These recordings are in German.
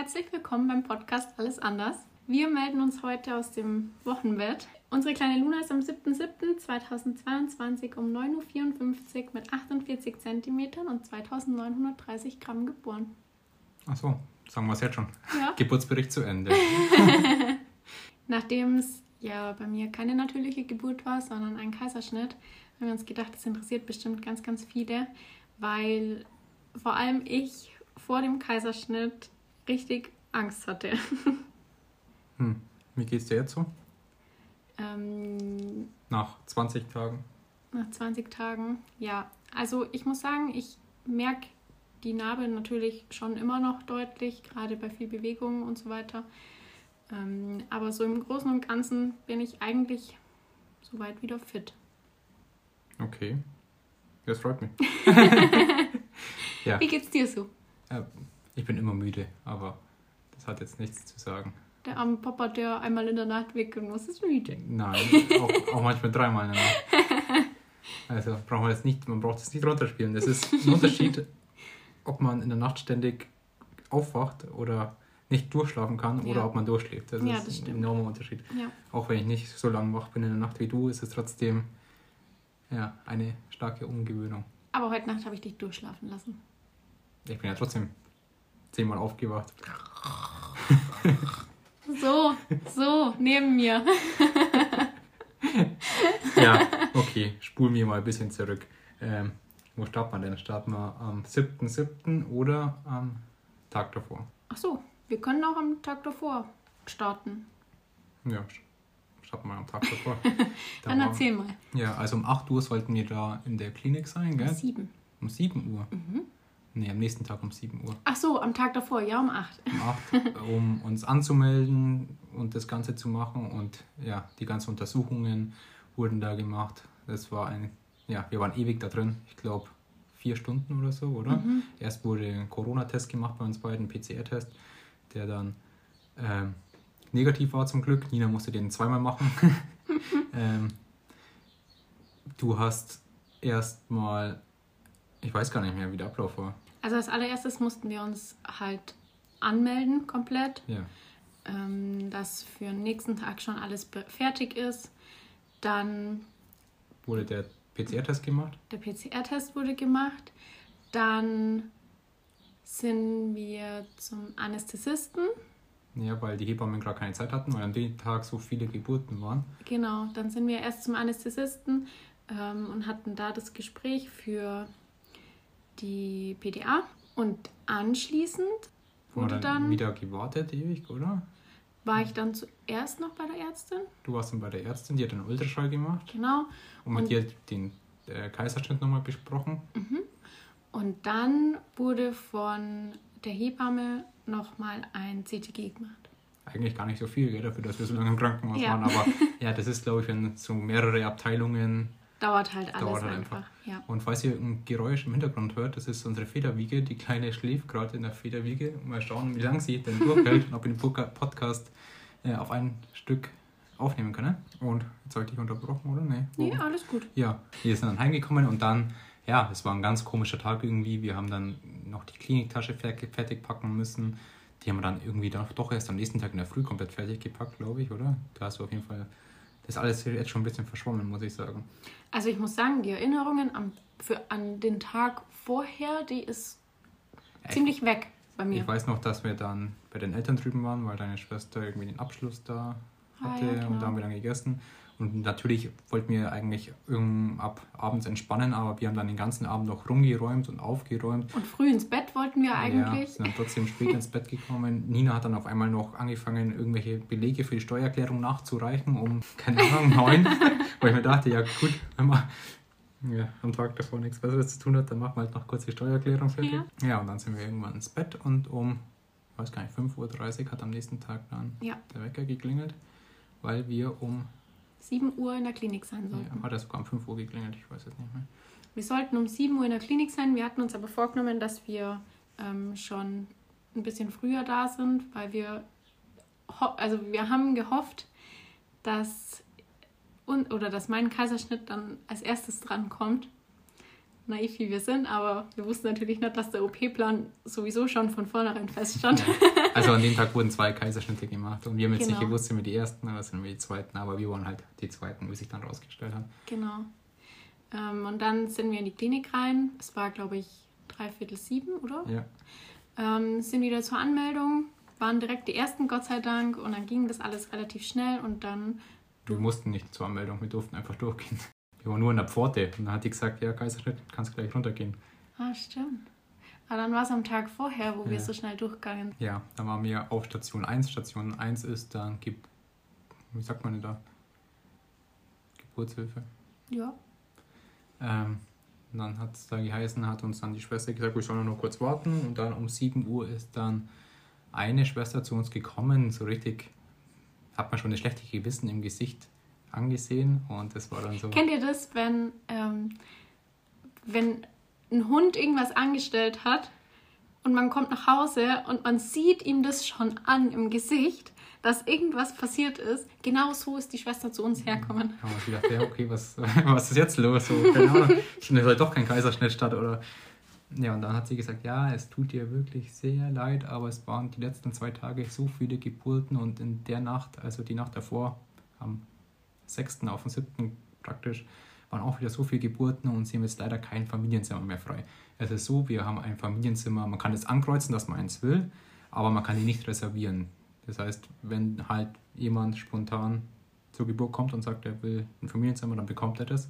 Herzlich willkommen beim Podcast Alles anders. Wir melden uns heute aus dem Wochenbett. Unsere kleine Luna ist am 7.7.2022 um 9.54 Uhr mit 48 cm und 2930 Gramm geboren. Achso, sagen wir es jetzt schon. Ja. Geburtsbericht zu Ende. Nachdem es ja bei mir keine natürliche Geburt war, sondern ein Kaiserschnitt, haben wir uns gedacht, das interessiert bestimmt ganz, ganz viele, weil vor allem ich vor dem Kaiserschnitt richtig Angst hatte. Hm. Wie geht's dir jetzt so? ähm, Nach 20 Tagen? nach 20 Tagen, ja. Also ich muss sagen, ich merke die Narbe natürlich schon immer noch deutlich, gerade bei viel Bewegung und so weiter. Ähm, aber so im Großen und Ganzen bin ich eigentlich soweit wieder fit. Okay. Das freut mich. ja, Wie geht's dir so? äh, ich bin immer müde, aber das hat jetzt nichts zu sagen. Der arme Papa, der einmal in der Nacht wickeln muss, ist müde. Nein, auch, auch manchmal dreimal in der Nacht. Also brauchen wir das nicht, man braucht das nicht runterspielen. Das ist ein Unterschied, ob man in der Nacht ständig aufwacht oder nicht durchschlafen kann Ja. oder ob man durchschläft. Das Ja, ist das ein enormer Unterschied. Ja. Auch wenn ich nicht so lange wach bin in der Nacht wie du, ist es trotzdem ja, eine starke Umgewöhnung. Aber heute Nacht habe ich dich durchschlafen lassen. Ich bin ja trotzdem zehnmal aufgewacht. So, so, neben mir. Ja, okay, spulen wir mal ein bisschen zurück. Ähm, wo starten wir denn? Starten wir am 7.7. oder am Tag davor? Ach so, wir können auch am Tag davor starten. Ja, starten wir am Tag davor. Da Dann war- erzähl mal. Ja, also um 8 Uhr sollten wir da in der Klinik sein, gell? Sieben. Um 7 Uhr? Mhm. Nee, am nächsten Tag um 7 Uhr. Ach so, am Tag davor, ja, um acht. Um 8, um uns anzumelden und das Ganze zu machen. Und ja, die ganzen Untersuchungen wurden da gemacht. Das war ein, ja, wir waren ewig da drin. Ich glaube, vier Stunden oder so, oder? Mhm. Erst wurde ein Corona-Test gemacht bei uns beiden, ein PCR-Test, der dann ähm, negativ war zum Glück. Nina musste den zweimal machen. ähm, du hast erstmal, ich weiß gar nicht mehr, wie der Ablauf war. Also als allererstes mussten wir uns halt anmelden komplett, Ja. ähm, dass für den nächsten Tag schon alles fertig ist. Dann Wurde der PCR-Test gemacht? der PCR-Test wurde gemacht. Dann sind wir zum Anästhesisten. Ja, weil die Hebammen gerade keine Zeit hatten, weil an dem Tag so viele Geburten waren. Genau, dann sind wir erst zum Anästhesisten ähm, und hatten da das Gespräch für die PDA. Und anschließend wurde dann, dann, wieder gewartet ewig, oder? war ich dann zuerst noch bei der Ärztin. Du warst dann bei der Ärztin, die hat einen Ultraschall gemacht Genau. und mit Und- dir den äh, Kaiserschnitt nochmal besprochen. Und dann wurde von der Hebamme nochmal ein CTG gemacht. Eigentlich gar nicht so viel, gell, dafür, dass wir so lange im Krankenhaus Ja. waren. Aber ja, das ist, glaube ich, wenn so mehrere Abteilungen. Dauert halt alles Dauert halt einfach. einfach. Ja. Und falls ihr ein Geräusch im Hintergrund hört, das ist unsere Federwiege. Die Kleine schläft gerade in der Federwiege. Mal schauen, wie lange sie denn durchhält und ob wir den Podca- Podcast äh, auf ein Stück aufnehmen können. Und jetzt habe ich dich unterbrochen, oder? Nee. Nee, alles gut. Ja, wir sind dann heimgekommen und dann, ja, es war ein ganz komischer Tag irgendwie. Wir haben dann noch die Kliniktasche fertig, packen müssen. Die haben wir dann irgendwie doch, doch erst am nächsten Tag in der Früh komplett fertig gepackt, glaube ich, oder? Da hast du auf jeden Fall, ist alles jetzt schon ein bisschen verschwommen, muss ich sagen. Also ich muss sagen, die Erinnerungen am, für, an den Tag vorher, die ist Ja, ziemlich weg bei mir. Ich weiß noch, dass wir dann bei den Eltern drüben waren, weil deine Schwester irgendwie den Abschluss da Ah, hatte ja, genau. und da haben wir dann gegessen. Und natürlich wollten wir eigentlich ab abends entspannen, aber wir haben dann den ganzen Abend noch rumgeräumt und aufgeräumt. Und früh ins Bett wollten wir Ja, eigentlich. sind dann trotzdem spät ins Bett gekommen. Nina hat dann auf einmal noch angefangen, irgendwelche Belege für die Steuererklärung nachzureichen, um, keine Ahnung, neun. Weil ich mir dachte, ja gut, wenn man ja, am Tag davor nichts Besseres zu tun hat, dann machen wir halt noch kurz die Steuererklärung fertig. Ja. Ja, und dann sind wir irgendwann ins Bett und um, ich weiß gar nicht, 5.30 Uhr hat am nächsten Tag dann Ja, der Wecker geklingelt, weil wir um, 7 Uhr in der Klinik sein ja, sollten. hat er sogar um 5 Uhr geklingelt, ich weiß es nicht mehr. Wir sollten um 7 Uhr in der Klinik sein. Wir hatten uns aber vorgenommen, dass wir ähm, schon ein bisschen früher da sind, weil wir, also wir haben gehofft, dass und, oder dass mein Kaiserschnitt dann als erstes dran kommt. Naiv wie wir sind, aber wir wussten natürlich nicht, dass der OP-Plan sowieso schon von vornherein feststand. Also an dem Tag wurden zwei Kaiserschnitte gemacht und wir haben jetzt Genau. nicht gewusst, sind wir die ersten oder sind wir die zweiten, aber wir waren halt die zweiten, wie sich dann rausgestellt hat. Genau. Ähm, und dann sind wir in die Klinik rein. Es war, glaube ich, dreiviertel sieben, oder? Ja. Ähm, sind wieder zur Anmeldung, waren direkt die ersten, Gott sei Dank. Und dann ging das alles relativ schnell. Und dann, Wir mussten nicht zur Anmeldung, wir durften einfach durchgehen. Wir waren nur an der Pforte und dann hat die gesagt, ja, Kaiserschnitt, kannst gleich runtergehen. ah, stimmt. Aber dann war es am Tag vorher, wo wir Ja. so schnell durchgegangen sind. Ja, dann waren wir auf Station 1. Station 1 ist dann, gibt, wie sagt man denn da? Geburtshilfe. Ja. Ähm, und dann hat es da geheißen, hat uns dann die Schwester gesagt, wir sollen nur noch kurz warten. Und dann um 7 Uhr ist dann eine Schwester zu uns gekommen. So richtig hat man schon das schlechte Gewissen im Gesicht angesehen. Und das war dann so. Kennt ihr das, wenn, ähm, wenn ein Hund irgendwas angestellt hat und man kommt nach Hause und man sieht ihm das schon an im Gesicht, dass irgendwas passiert ist? Genau so ist die Schwester zu uns herkommen. Da haben wir gedacht, ja, okay, was, was ist jetzt los? So, keine Ahnung. Findet halt doch kein Kaiserschnitt statt. Oder ja, und dann hat sie gesagt, ja, es tut ihr wirklich sehr leid, aber es waren die letzten zwei Tage so viele Geburten und in der Nacht, also die Nacht davor, am 6. auf den 7. praktisch, waren auch wieder so viele Geburten und sie haben jetzt leider kein Familienzimmer mehr frei. Es ist so, wir haben ein Familienzimmer, man kann es ankreuzen, dass man eins will, aber man kann die nicht reservieren. Das heißt, wenn halt jemand spontan zur Geburt kommt und sagt, er will ein Familienzimmer, dann bekommt er das.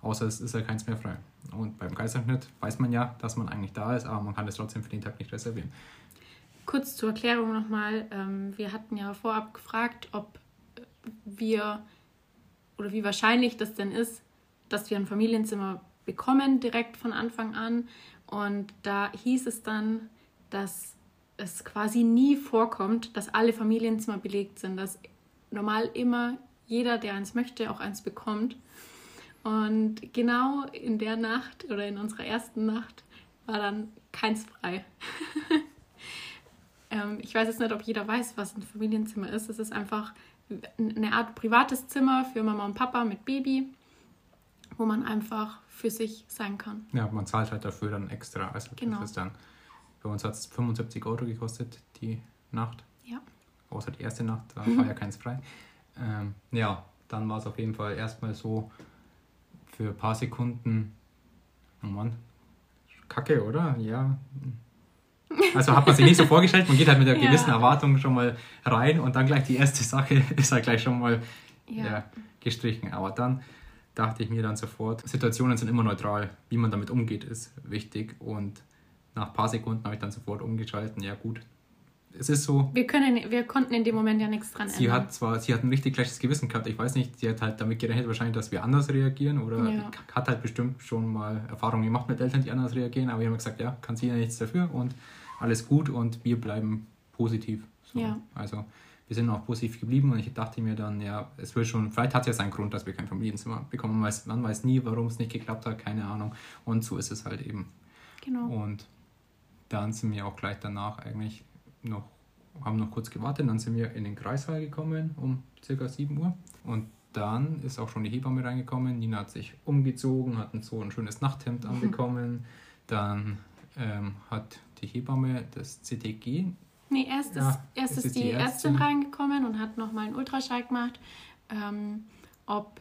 Außer es ist ja keins mehr frei. Und beim Kaiserschnitt weiß man ja, dass man eigentlich da ist, aber man kann es trotzdem für den Tag nicht reservieren. Kurz zur Erklärung nochmal. Ähm, wir hatten ja vorab gefragt, ob wir oder wie wahrscheinlich das denn ist, dass wir ein Familienzimmer bekommen direkt von Anfang an. Und da hieß es dann, dass es quasi nie vorkommt, dass alle Familienzimmer belegt sind, dass normal immer jeder, der eins möchte, auch eins bekommt. Und genau in der Nacht oder in unserer ersten Nacht war dann keins frei. ähm, ich weiß jetzt nicht, ob jeder weiß, was ein Familienzimmer ist. Es ist einfach eine Art privates Zimmer für Mama und Papa mit Baby, wo man einfach für sich sein kann. Ja, man zahlt halt dafür dann extra. Also Genau. das ist dann, bei uns hat es 75 Euro gekostet, die Nacht. Ja. Außer die erste Nacht, da war ja keins frei. Ähm, ja, dann war es auf jeden Fall erstmal so für ein paar Sekunden, oh Mann, Kacke, oder? Ja. Also hat man sich nicht so vorgestellt, man geht halt mit einer Ja. gewissen Erwartung schon mal rein und dann gleich die erste Sache ist halt gleich schon mal Ja. ja, gestrichen. Aber dann dachte ich mir dann sofort, Situationen sind immer neutral. Wie man damit umgeht, ist wichtig. Und nach ein paar Sekunden habe ich dann sofort umgeschalten. Ja, gut. Es ist so. Wir, können, wir konnten in dem Moment ja nichts dran Sie ändern. hat zwar, sie hat ein richtig schlechtes Gewissen gehabt. Ich weiß nicht, sie hat halt damit gerechnet wahrscheinlich, dass wir anders reagieren oder Ja. hat halt bestimmt schon mal Erfahrungen gemacht mit Eltern, die anders reagieren. Aber wir haben gesagt, ja, kann sie ja nichts dafür und alles gut und wir bleiben positiv. So. Ja. Also wir sind auch positiv geblieben und ich dachte mir dann, ja, es will schon, vielleicht hat es ja seinen Grund, dass wir kein Familienzimmer bekommen. Man weiß, man weiß nie, warum es nicht geklappt hat, keine Ahnung. Und so ist es halt eben. genau. Und dann sind wir auch gleich danach eigentlich noch, haben noch kurz gewartet, dann sind wir in den Kreissaal gekommen um circa 7 Uhr. Und dann ist auch schon die Hebamme reingekommen. Nina hat sich umgezogen, hat so ein schönes Nachthemd anbekommen. Dann ähm, hat die Hebamme das CTG. Nee, erst ist, Ja, erst ist ist die, die Ärztin Ärztin. reingekommen und hat nochmal einen Ultraschall gemacht, ähm, ob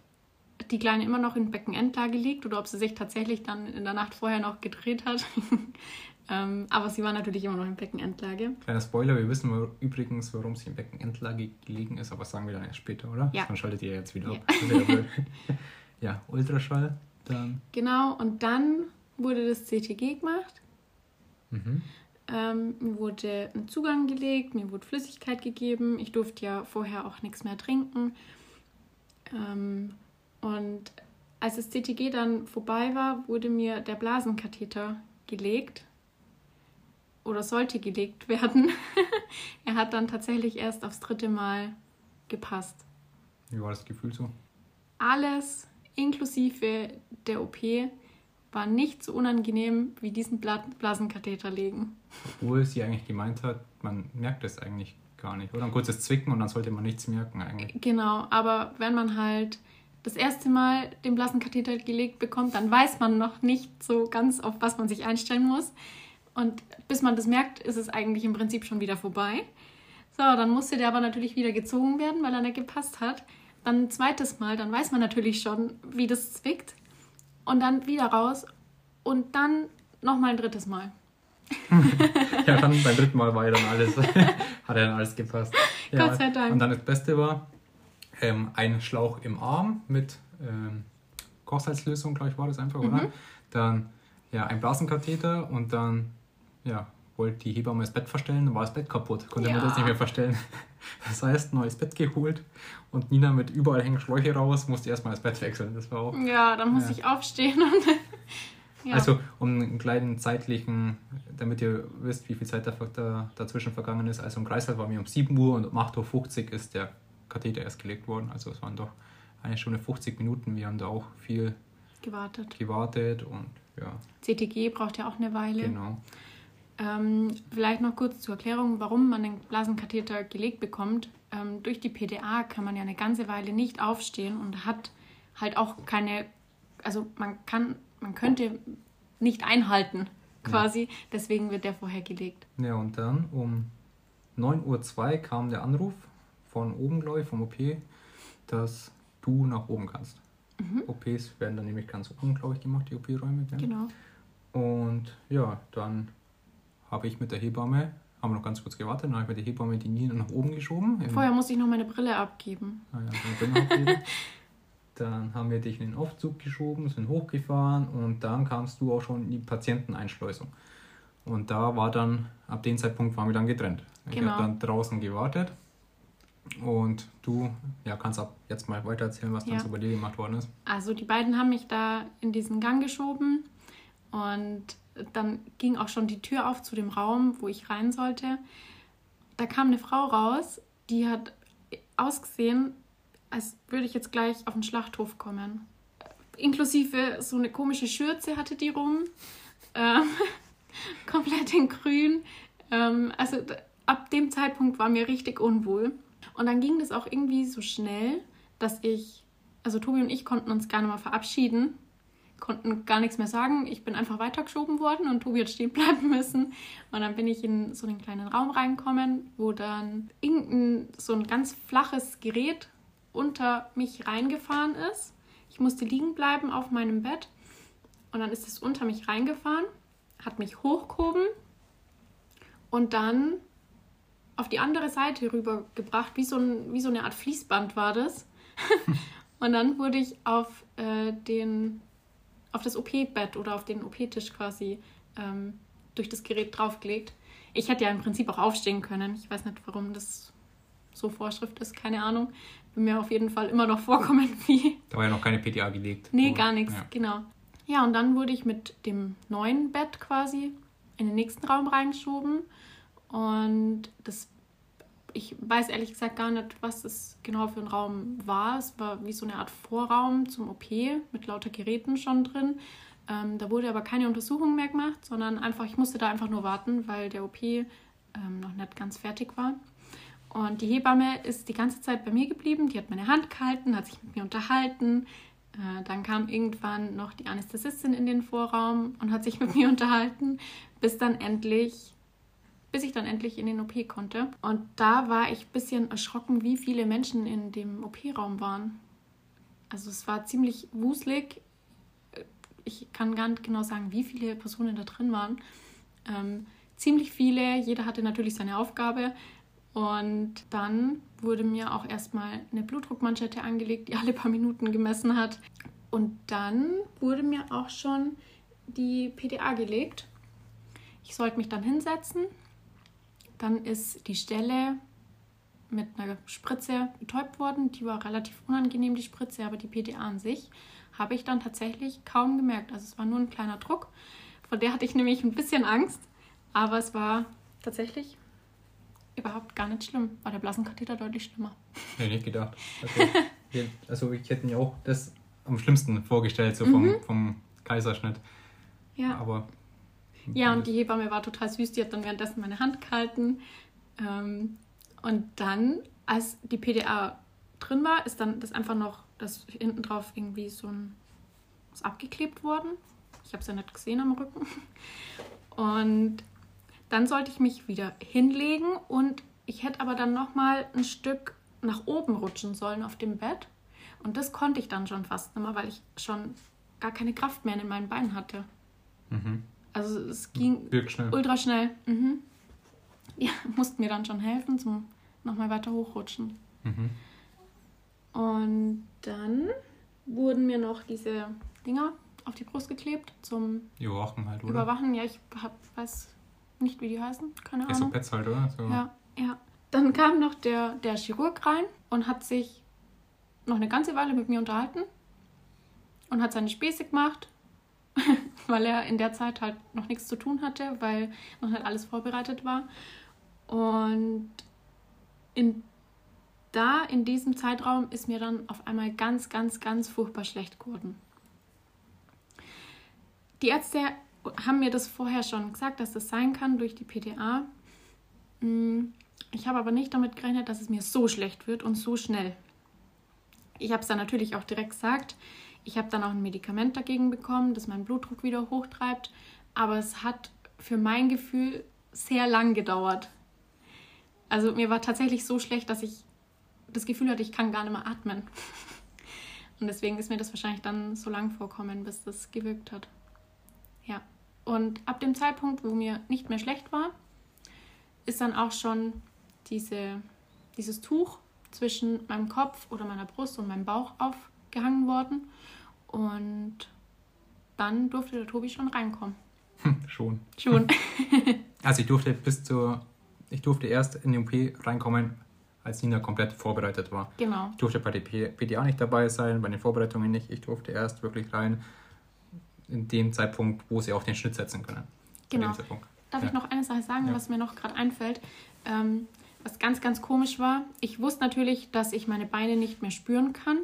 die Kleine immer noch in Beckenendlage liegt oder ob sie sich tatsächlich dann in der Nacht vorher noch gedreht hat. ähm, aber sie war natürlich immer noch in Beckenendlage. Kleiner Spoiler, wir wissen übrigens, warum sie in Beckenendlage gelegen ist, aber das sagen wir dann erst später, oder? Ja. Dann schaltet ihr jetzt wieder Ja. ab. Ja, Ultraschall, dann. Genau, und dann wurde das CTG gemacht. Mhm. Ähm, mir wurde ein Zugang gelegt, mir wurde Flüssigkeit gegeben. Ich durfte ja vorher auch nichts mehr trinken. Ähm, und als das CTG dann vorbei war, wurde mir der Blasenkatheter gelegt. Oder sollte gelegt werden. er hat dann tatsächlich erst aufs dritte Mal gepasst. Wie war das Gefühl so? Alles inklusive der OP war nicht so unangenehm wie diesen Bla Blasenkatheter legen. Obwohl sie eigentlich gemeint hat, man merkt es eigentlich gar nicht. Oder ein kurzes Zwicken und dann sollte man nichts merken eigentlich. Genau, aber wenn man halt das erste Mal den Blasenkatheter gelegt bekommt, dann weiß man noch nicht so ganz, auf was man sich einstellen muss. Und bis man das merkt, ist es eigentlich im Prinzip schon wieder vorbei. So, dann musste der aber natürlich wieder gezogen werden, weil er nicht gepasst hat. Dann ein zweites Mal, dann weiß man natürlich schon, wie das zwickt. Und dann wieder raus. Und dann nochmal ein drittes Mal. ja, dann beim dritten Mal war ja dann alles, hat ja dann alles gepasst. Ja, Gott sei Dank. Und dann das Beste war, ähm, ein Schlauch im Arm mit ähm, Kochsalzlösung, glaube ich, war das einfach, Mhm. oder? Dann ja, ein Blasenkatheter und dann ja, wollte die Hebamme das Bett verstellen, dann war das Bett kaputt, konnte man Ja. das nicht mehr verstellen. Das heißt, neues Bett geholt und Nina mit überall hängen Schläuche raus, musste erstmal das Bett wechseln. Das war auch Ja, dann muss Ja. ich aufstehen und. ja. Also, um einen kleinen zeitlichen, damit ihr wisst, wie viel Zeit da, da, dazwischen vergangen ist. Also, im Kreislauf war mir um 7 Uhr und um 8.50 Uhr ist der Katheter erst gelegt worden. Also, es waren doch eine Stunde 50 Minuten. Wir haben da auch viel gewartet. gewartet und ja, CTG braucht ja auch eine Weile. genau. Ähm, vielleicht noch kurz zur Erklärung, warum man den Blasenkatheter gelegt bekommt. Ähm, durch die PDA kann man ja eine ganze Weile nicht aufstehen und hat halt auch keine, also man kann, man könnte nicht einhalten quasi. Deswegen wird der vorher gelegt. Ja, und dann um 9.02 Uhr kam der Anruf von oben, glaube ich, vom OP, dass du nach oben kannst. OPs werden dann nämlich ganz oben, glaube ich, gemacht, die OP-Räume. Genau. Und ja, dann habe ich mit der Hebamme, haben wir noch ganz kurz gewartet, dann habe ich mit der Hebamme die Nina nach oben geschoben. Vorher muss ich noch meine Brille abgeben. Ah ja, dann ich abgeben. Dann haben wir dich in den Aufzug geschoben, sind hochgefahren und dann kamst du auch schon in die Patienteneinschleusung. Und da war dann, ab dem Zeitpunkt waren wir dann getrennt. Ich Genau. habe dann draußen gewartet und du ja, kannst ab jetzt mal weiter erzählen, was dann Ja. so bei dir gemacht worden ist. Also die beiden haben mich da in diesen Gang geschoben und dann ging auch schon die Tür auf zu dem Raum, wo ich rein sollte. Da kam eine Frau raus, die hat ausgesehen, als würde ich jetzt gleich auf den Schlachthof kommen. Inklusive so eine komische Schürze hatte die rum, ähm, komplett in grün. Ähm, also ab dem Zeitpunkt war mir richtig unwohl. Und dann ging das auch irgendwie so schnell, dass ich, also Tobi und ich konnten uns nicht mehr verabschieden, konnten gar nichts mehr sagen. Ich bin einfach weitergeschoben worden und Tobi hat stehen bleiben müssen. Und dann bin ich in so einen kleinen Raum reingekommen, wo dann irgendein so ein ganz flaches Gerät unter mich reingefahren ist. Ich musste liegen bleiben auf meinem Bett und dann ist es unter mich reingefahren, hat mich hochgehoben und dann auf die andere Seite rübergebracht, wie so, ein, wie so eine Art Fließband war das. und dann wurde ich auf, äh, den, auf das OP-Bett oder auf den OP-Tisch quasi ähm, durch das Gerät draufgelegt. Ich hätte ja im Prinzip auch aufstehen können. Ich weiß nicht, warum das so Vorschrift ist, keine Ahnung. Bin mir auf jeden Fall immer noch vorkommen wie Da war ja noch keine PTA gelegt. Nee, Wo- gar nichts, Ja. genau. Ja, und dann wurde ich mit dem neuen Bett quasi in den nächsten Raum reingeschoben. Und das, ich weiß ehrlich gesagt gar nicht, was es genau für ein Raum war. Es war wie so eine Art Vorraum zum OP mit lauter Geräten schon drin. Ähm, da wurde aber keine Untersuchung mehr gemacht, sondern einfach, ich musste da einfach nur warten, weil der OP ähm, noch nicht ganz fertig war. Und die Hebamme ist die ganze Zeit bei mir geblieben. Die hat meine Hand gehalten, hat sich mit mir unterhalten. Äh, dann kam irgendwann noch die Anästhesistin in den Vorraum und hat sich mit mir unterhalten, bis dann endlich, bis ich dann endlich in den OP konnte. Und da war ich ein bisschen erschrocken, wie viele Menschen in dem OP-Raum waren. Also es war ziemlich wuselig. Ich kann gar nicht genau sagen, wie viele Personen da drin waren. Ähm, ziemlich viele. Jeder hatte natürlich seine Aufgabe. Und dann wurde mir auch erstmal eine Blutdruckmanschette angelegt, die alle paar Minuten gemessen hat. Und dann wurde mir auch schon die PDA gelegt. Ich sollte mich dann hinsetzen. Dann ist die Stelle mit einer Spritze betäubt worden. Die war relativ unangenehm, die Spritze, aber die PDA an sich habe ich dann tatsächlich kaum gemerkt. Also es war nur ein kleiner Druck. Von der hatte ich nämlich ein bisschen Angst. Aber es war tatsächlich überhaupt gar nicht schlimm. War der Blasenkatheter deutlich schlimmer. Hätte ich nicht gedacht. Also, wir- also ich hätte mir auch das am schlimmsten vorgestellt, so vom, vom Kaiserschnitt. Mhm. Ja. Aber Ja, und die Hebamme war total süß. Die hat dann währenddessen meine Hand gehalten. Ähm, und dann, als die PDA drin war, ist dann das einfach noch dass hinten drauf irgendwie so ein was abgeklebt worden. Ich habe es ja nicht gesehen am Rücken. Und dann sollte ich mich wieder hinlegen und ich hätte aber dann noch mal ein Stück nach oben rutschen sollen auf dem Bett. Und das konnte ich dann schon fast nicht mehr, weil ich schon gar keine Kraft mehr in meinen Beinen hatte. Mhm. Also es ging schnell. ultra schnell. Mhm. Ja, mussten mir dann schon helfen zum nochmal weiter hochrutschen. Mhm. Und dann wurden mir noch diese Dinger auf die Brust geklebt zum Überwachen halt, oder? Überwachen. Ja, ich hab, weiß nicht, wie die heißen. Keine Ahnung. Pets halt, oder? So. Ja, ja. Dann kam noch der, der Chirurg rein und hat sich noch eine ganze Weile mit mir unterhalten und hat seine Späße gemacht, weil er in der Zeit halt noch nichts zu tun hatte, weil noch nicht alles vorbereitet war. Und in, da, in diesem Zeitraum, ist mir dann auf einmal ganz, ganz, ganz furchtbar schlecht geworden. Die Ärzte haben mir das vorher schon gesagt, dass das sein kann durch die PTA. Mm, Ich habe aber nicht damit gerechnet, dass es mir so schlecht wird und so schnell. Ich habe es dann natürlich auch direkt gesagt. Ich habe dann auch ein Medikament dagegen bekommen, das meinen Blutdruck wieder hochtreibt. Aber es hat für mein Gefühl sehr lang gedauert. Also mir war tatsächlich so schlecht, dass ich das Gefühl hatte, ich kann gar nicht mehr atmen. Und deswegen ist mir das wahrscheinlich dann so lang vorkommen, bis das gewirkt hat. Ja. Und ab dem Zeitpunkt, wo mir nicht mehr schlecht war, ist dann auch schon diese, dieses Tuch zwischen meinem Kopf oder meiner Brust und meinem Bauch aufgehangen worden. Und dann durfte der Tobi schon reinkommen. Schon. Schon. Also ich durfte bis zur, ich durfte erst in die OP reinkommen, als Nina komplett vorbereitet war. genau. Ich durfte bei der PDA nicht dabei sein, bei den Vorbereitungen nicht. Ich durfte erst wirklich rein in dem Zeitpunkt, wo sie auch den Schnitt setzen können. Genau. Darf Ja. ich noch eine Sache sagen, Ja. was mir noch gerade einfällt? Ähm, was ganz, ganz komisch war. Ich wusste natürlich, dass ich meine Beine nicht mehr spüren kann,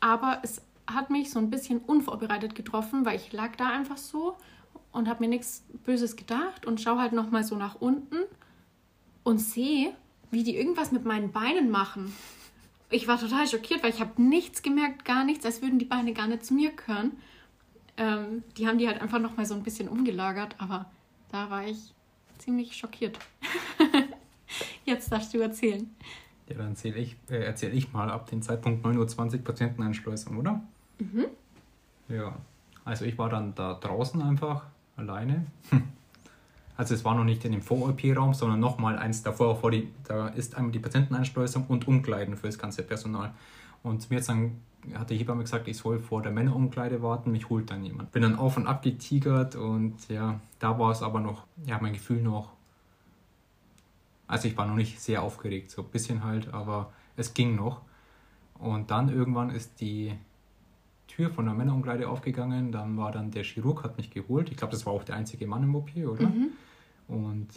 aber es hat mich so ein bisschen unvorbereitet getroffen, weil ich lag da einfach so und habe mir nichts Böses gedacht und schaue halt nochmal so nach unten und sehe, wie die irgendwas mit meinen Beinen machen. Ich war total schockiert, weil ich habe nichts gemerkt, gar nichts, als würden die Beine gar nicht zu mir gehören. Ähm, die haben die halt einfach nochmal so ein bisschen umgelagert, aber da war ich ziemlich schockiert. Jetzt darfst du erzählen. Ja, dann erzähle ich, äh, erzähl ich mal ab dem Zeitpunkt 9.20 Uhr Patienteneinschleusung, oder? Mhm. Ja. Also ich war dann da draußen einfach alleine. Also es war noch nicht in dem Vor-OP-Raum, sondern nochmal eins davor. Vor die, da ist einmal die Patienteneinschleusung und Umkleiden für das ganze Personal. Und mir jetzt dann hat die Hebamme gesagt, ich soll vor der Männerumkleide warten, mich holt dann jemand. Bin dann auf und ab getigert und ja, da war es aber noch, ja, mein Gefühl noch. Also ich war noch nicht sehr aufgeregt, so ein bisschen halt, aber es ging noch. Und dann irgendwann ist die Tür von der Männerumkleide aufgegangen, dann war dann der Chirurg, hat mich geholt. Ich glaube, das war auch der einzige Mann im OP, oder? Mhm. Und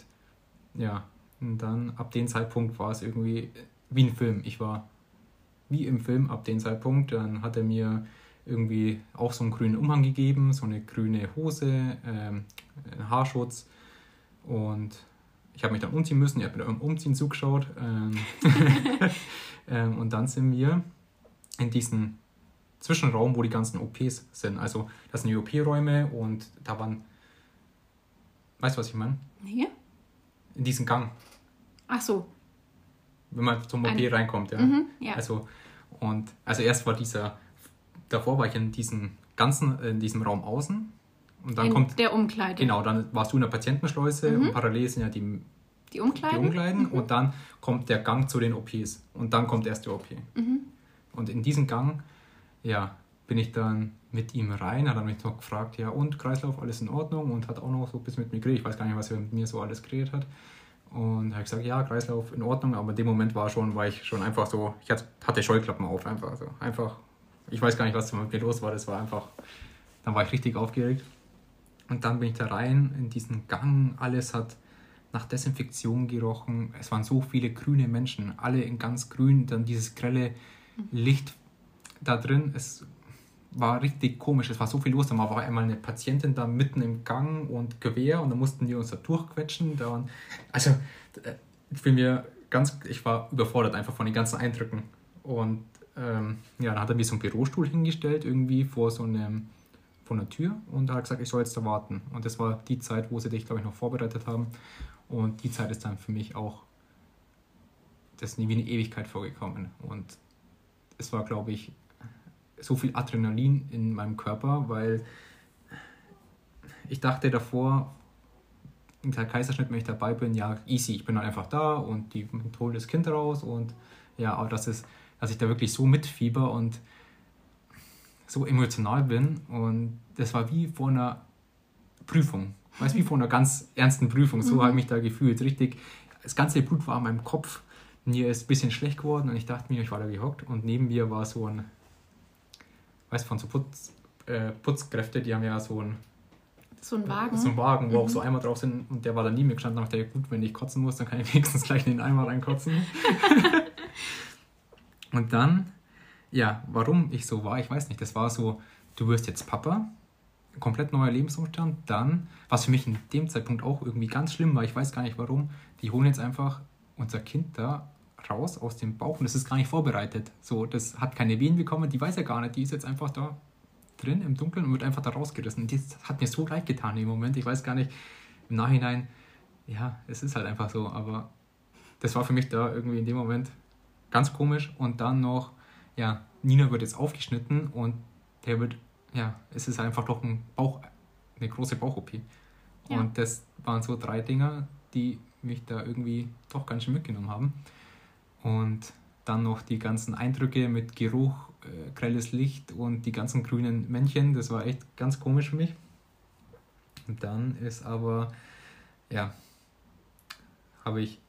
ja, und dann ab dem Zeitpunkt war es irgendwie wie ein Film. Ich war wie im Film ab dem Zeitpunkt. Dann hat er mir irgendwie auch so einen grünen Umhang gegeben, so eine grüne Hose, ähm, einen Haarschutz und ich habe mich dann umziehen müssen. Er hat mir beim Umziehen zugeschaut. Ähm, ähm, und dann sind wir in diesen Zwischenraum, wo die ganzen OPs sind. Also das sind die OP-Räume und da waren, weißt du, was ich meine? Hier? In diesen Gang, Ach so. wenn man zum OP Ein- reinkommt. Ja. Mhm, ja. Also, und, also erst war dieser, davor war ich in diesem ganzen, in diesem Raum außen und dann in kommt, der Umkleide. genau, dann warst du in der Patientenschleuse Mhm. und parallel sind ja die, Die Umkleide? die Umkleiden Mhm. und dann kommt der Gang zu den OPs und dann kommt erst die OP. Mhm. Und in diesem Gang, ja, bin ich dann mit ihm rein, hat er mich noch gefragt, ja und Kreislauf, alles in Ordnung und hat auch noch so ein bisschen mit mir geredet. Ich weiß gar nicht, was er mit mir so alles geredet hat. Und habe ich gesagt, ja, Kreislauf in Ordnung, aber in dem Moment war schon, war ich schon einfach so, ich hatte, hatte Scheuklappen auf, einfach so. Einfach, ich weiß gar nicht, was mit mir los war, das war einfach, dann war ich richtig aufgeregt. Und dann bin ich da rein in diesen Gang, alles hat nach Desinfektion gerochen. Es waren so viele grüne Menschen, alle in ganz grün, dann dieses grelle Licht da drin. Es war richtig komisch, es war so viel los. Da war einmal eine Patientin da mitten im Gang und quer und dann mussten die uns da durchquetschen. Da also, äh, ich mir ganz, ich war überfordert einfach von den ganzen Eindrücken. Und ähm, ja, dann hat er mir so einen Bürostuhl hingestellt, irgendwie vor so einem, vor einer Tür und hat gesagt, ich soll jetzt da warten. Und das war die Zeit, wo sie dich, glaube ich, noch vorbereitet haben. Und die Zeit ist dann für mich auch das ist wie eine Ewigkeit vorgekommen. Und es war, glaube ich, so viel Adrenalin in meinem Körper, weil ich dachte davor, im Kaiserschnitt, wenn ich dabei bin, ja, easy, ich bin dann einfach da und die holen das Kind raus und ja, aber das ist, dass ich da wirklich so mitfieber und so emotional bin und das war wie vor einer Prüfung, weißt wie vor einer ganz ernsten Prüfung, so mhm. habe ich mich da gefühlt, richtig, das ganze Blut war in meinem Kopf, mir ist ein bisschen schlecht geworden und ich dachte mir, ich war da gehockt und neben mir war so ein, weißt du, von so Putz, äh, Putzkräfte, die haben ja so ein so ein Wagen. So ein Wagen, wo mhm. auch so Eimer drauf sind und der war dann nie mir gestanden. Da dachte ich, gut, wenn ich kotzen muss, dann kann ich wenigstens gleich in den Eimer reinkotzen. und dann, ja, warum ich so war, ich weiß nicht. Das war so, du wirst jetzt Papa, komplett neuer Lebensumstand. Dann, was für mich in dem Zeitpunkt auch irgendwie ganz schlimm war, ich weiß gar nicht warum, die holen jetzt einfach unser Kind da raus aus dem Bauch und das ist gar nicht vorbereitet. So, das hat keine Wehen bekommen, die weiß ja gar nicht, die ist jetzt einfach da drin im Dunkeln und wird einfach da rausgerissen. Das hat mir so leid getan im Moment. Ich weiß gar nicht, im Nachhinein, ja, es ist halt einfach so, aber das war für mich da irgendwie in dem Moment ganz komisch. Und dann noch, ja, Nina wird jetzt aufgeschnitten und der wird, ja, es ist einfach doch ein Bauch, eine große Bauch-OP. Ja. Und das waren so drei Dinge, die mich da irgendwie doch ganz schön mitgenommen haben. Und dann noch die ganzen Eindrücke mit Geruch, äh, grelles Licht und die ganzen grünen Männchen. Das war echt ganz komisch für mich. Und dann ist aber, ja, habe ich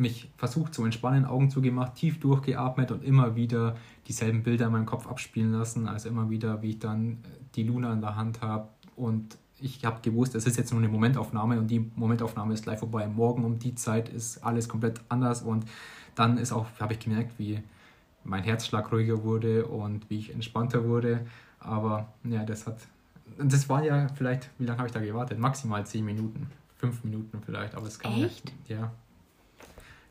mich versucht zu entspannen, Augen zugemacht, tief durchgeatmet und immer wieder dieselben Bilder in meinem Kopf abspielen lassen. Also immer wieder, wie ich dann die Luna in der Hand habe und ich habe gewusst, es ist jetzt nur eine Momentaufnahme und die Momentaufnahme ist gleich vorbei. Morgen um die Zeit ist alles komplett anders und dann ist auch, habe ich gemerkt, wie mein Herzschlag ruhiger wurde und wie ich entspannter wurde. Aber ja, das hat, das war ja vielleicht, wie lange habe ich da gewartet? Maximal zehn Minuten, fünf Minuten vielleicht, aber es kam Echt? Ja, ja.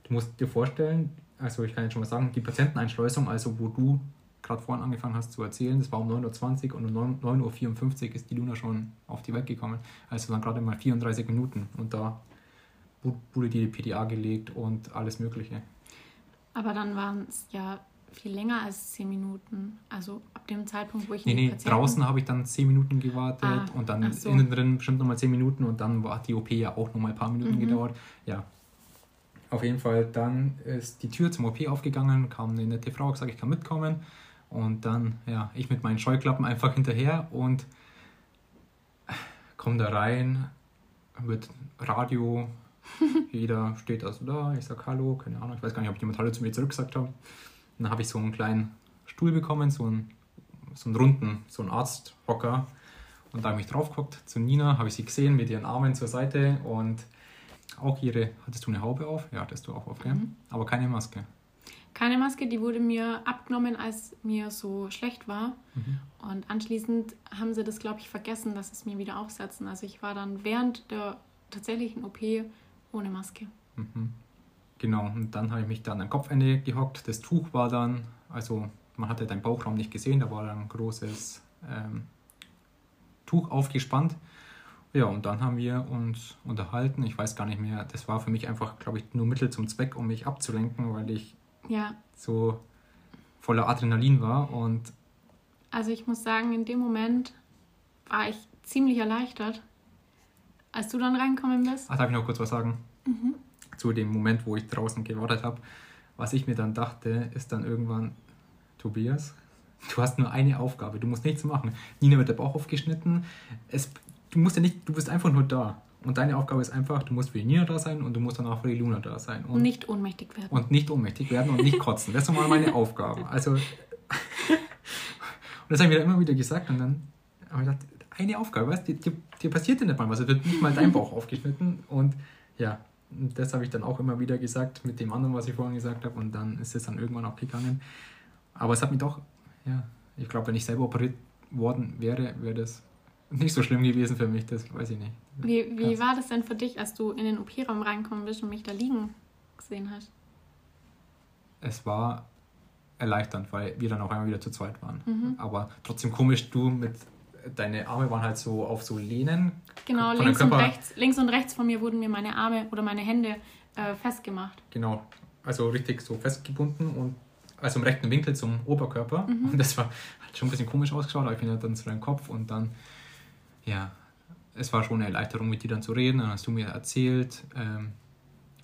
Du musst dir vorstellen, also ich kann jetzt schon mal sagen, die Patienteneinschleusung, also wo du gerade vorhin angefangen hast zu erzählen, das war um 9.20 Uhr und um 9.54 Uhr ist die Luna schon auf die Welt gekommen. Also waren gerade mal 34 Minuten und da wurde die PDA gelegt und alles Mögliche. Aber dann waren es ja viel länger als 10 Minuten. Also ab dem Zeitpunkt, wo ich Nee, nee, draußen habe ich dann 10 Minuten gewartet ah, und dann so. innen drin bestimmt nochmal 10 Minuten und dann war die OP ja auch nochmal ein paar Minuten mhm. gedauert. Ja, auf jeden Fall, dann ist die Tür zum OP aufgegangen, kam eine nette Frau, gesagt, ich kann mitkommen. Und dann, ja, ich mit meinen Scheuklappen einfach hinterher und komme da rein, wird Radio, jeder steht also da, ich sage Hallo, keine Ahnung, ich weiß gar nicht, ob jemand Hallo zu mir zurückgesagt hat. Dann habe ich so einen kleinen Stuhl bekommen, so einen, so einen runden, so einen Arzthocker. Und da habe ich mich drauf geguckt zu Nina, habe ich sie gesehen mit ihren Armen zur Seite und auch ihre, hattest du eine Haube auf? Ja, hattest du auch auf, gell? Mhm. Aber keine Maske. Keine Maske, die wurde mir abgenommen, als mir so schlecht war. Mhm. Und anschließend haben sie das, glaube ich, vergessen, dass es mir wieder aufsetzen. Also ich war dann während der tatsächlichen OP ohne Maske. Mhm. Genau, und dann habe ich mich dann am Kopfende gehockt. Das Tuch war dann, also man hatte deinen Bauchraum nicht gesehen, da war dann ein großes ähm, Tuch aufgespannt. Ja, und dann haben wir uns unterhalten. Ich weiß gar nicht mehr, das war für mich einfach, glaube ich, nur Mittel zum Zweck, um mich abzulenken, weil ich ja. so voller Adrenalin war. Und also ich muss sagen, in dem Moment war ich ziemlich erleichtert, als du dann reinkommen bist. Ach, darf ich noch kurz was sagen? Mhm. Zu dem Moment, wo ich draußen gewartet habe. Was ich mir dann dachte, ist dann irgendwann, Tobias, du hast nur eine Aufgabe, du musst nichts machen. Nina wird der Bauch aufgeschnitten. Es, du musst ja nicht, du bist einfach nur da. Und deine Aufgabe ist einfach, du musst für die Nina da sein und du musst dann auch für die Luna da sein. Und nicht ohnmächtig werden. Und nicht ohnmächtig werden und nicht kotzen. Das ist mal meine Aufgabe. Also, und das habe ich mir immer wieder gesagt und dann habe ich gedacht, eine Aufgabe, weißt du, dir, dir passiert ja nicht mal was, es wird nicht mal dein Bauch aufgeschnitten und ja, das habe ich dann auch immer wieder gesagt mit dem anderen, was ich vorhin gesagt habe und dann ist es dann irgendwann auch gegangen. Aber es hat mich doch, ja, ich glaube, wenn ich selber operiert worden wäre, wäre das nicht so schlimm gewesen für mich, das weiß ich nicht. Wie, wie war das denn für dich, als du in den OP-Raum reinkommen bist und mich da liegen gesehen hast? Es war erleichternd, weil wir dann auf einmal wieder zu zweit waren. Mhm. Aber trotzdem komisch, du mit deine Arme waren halt so auf so Lehnen. Genau, links und, rechts, links und rechts von mir wurden mir meine Arme oder meine Hände äh, festgemacht. Genau, also richtig so festgebunden und also im rechten Winkel zum Oberkörper. Mhm. Und das war hat schon ein bisschen komisch ausgeschaut, aber ich bin halt dann zu deinem Kopf und dann, ja, es war schon eine Erleichterung, mit dir dann zu reden. Dann hast du mir erzählt, ähm,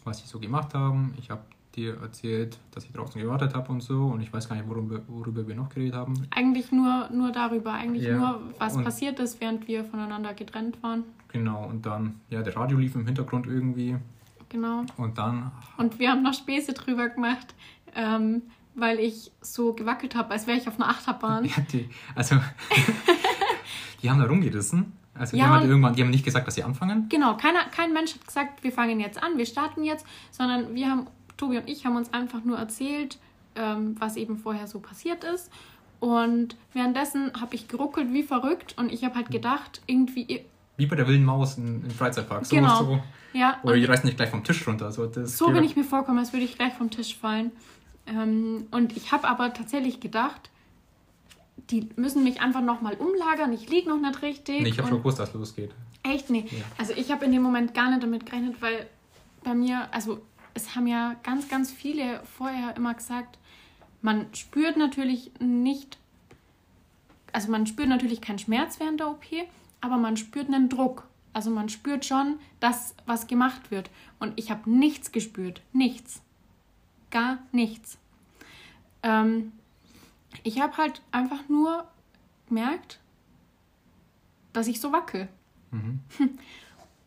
was sie so gemacht haben. Ich habe dir erzählt, dass ich draußen gewartet habe und so. Und ich weiß gar nicht, worüber, worüber wir noch geredet haben. Eigentlich nur, nur darüber, eigentlich Ja, nur, was und- passiert ist, während wir voneinander getrennt waren. Genau, und dann, ja, der Radio lief im Hintergrund irgendwie. Genau. Und dann, Und wir haben noch Späße drüber gemacht, ähm, weil ich so gewackelt habe, als wäre ich auf einer Achterbahn. ja, die, also, die haben da rumgerissen. Also, die Ja, haben halt irgendwann, die haben nicht gesagt, dass sie anfangen. Genau, keiner, kein Mensch hat gesagt, wir fangen jetzt an, wir starten jetzt, sondern wir haben, Tobi und ich haben uns einfach nur erzählt, ähm, was eben vorher so passiert ist. Und währenddessen habe ich geruckelt wie verrückt und ich habe halt gedacht, irgendwie, Wie bei der wilden Maus im, im Freizeitpark. So, Genau. so. ja, Oder die reißen nicht gleich vom Tisch runter. So, das so bin ich mir vorgekommen, als würde ich gleich vom Tisch fallen. Ähm, und ich habe aber tatsächlich gedacht, die müssen mich einfach nochmal umlagern, ich liege noch nicht richtig. Nee, ich habe schon gewusst, dass es losgeht. Echt? Nee. Ja. Also ich habe in dem Moment gar nicht damit gerechnet, weil bei mir, also es haben ja ganz, ganz viele vorher immer gesagt, man spürt natürlich nicht, also man spürt natürlich keinen Schmerz während der OP, aber man spürt einen Druck. Also man spürt schon, dass was gemacht wird. Und ich habe nichts gespürt. Nichts. Gar nichts. Ähm, ich habe halt einfach nur gemerkt, dass ich so wackel. Mhm.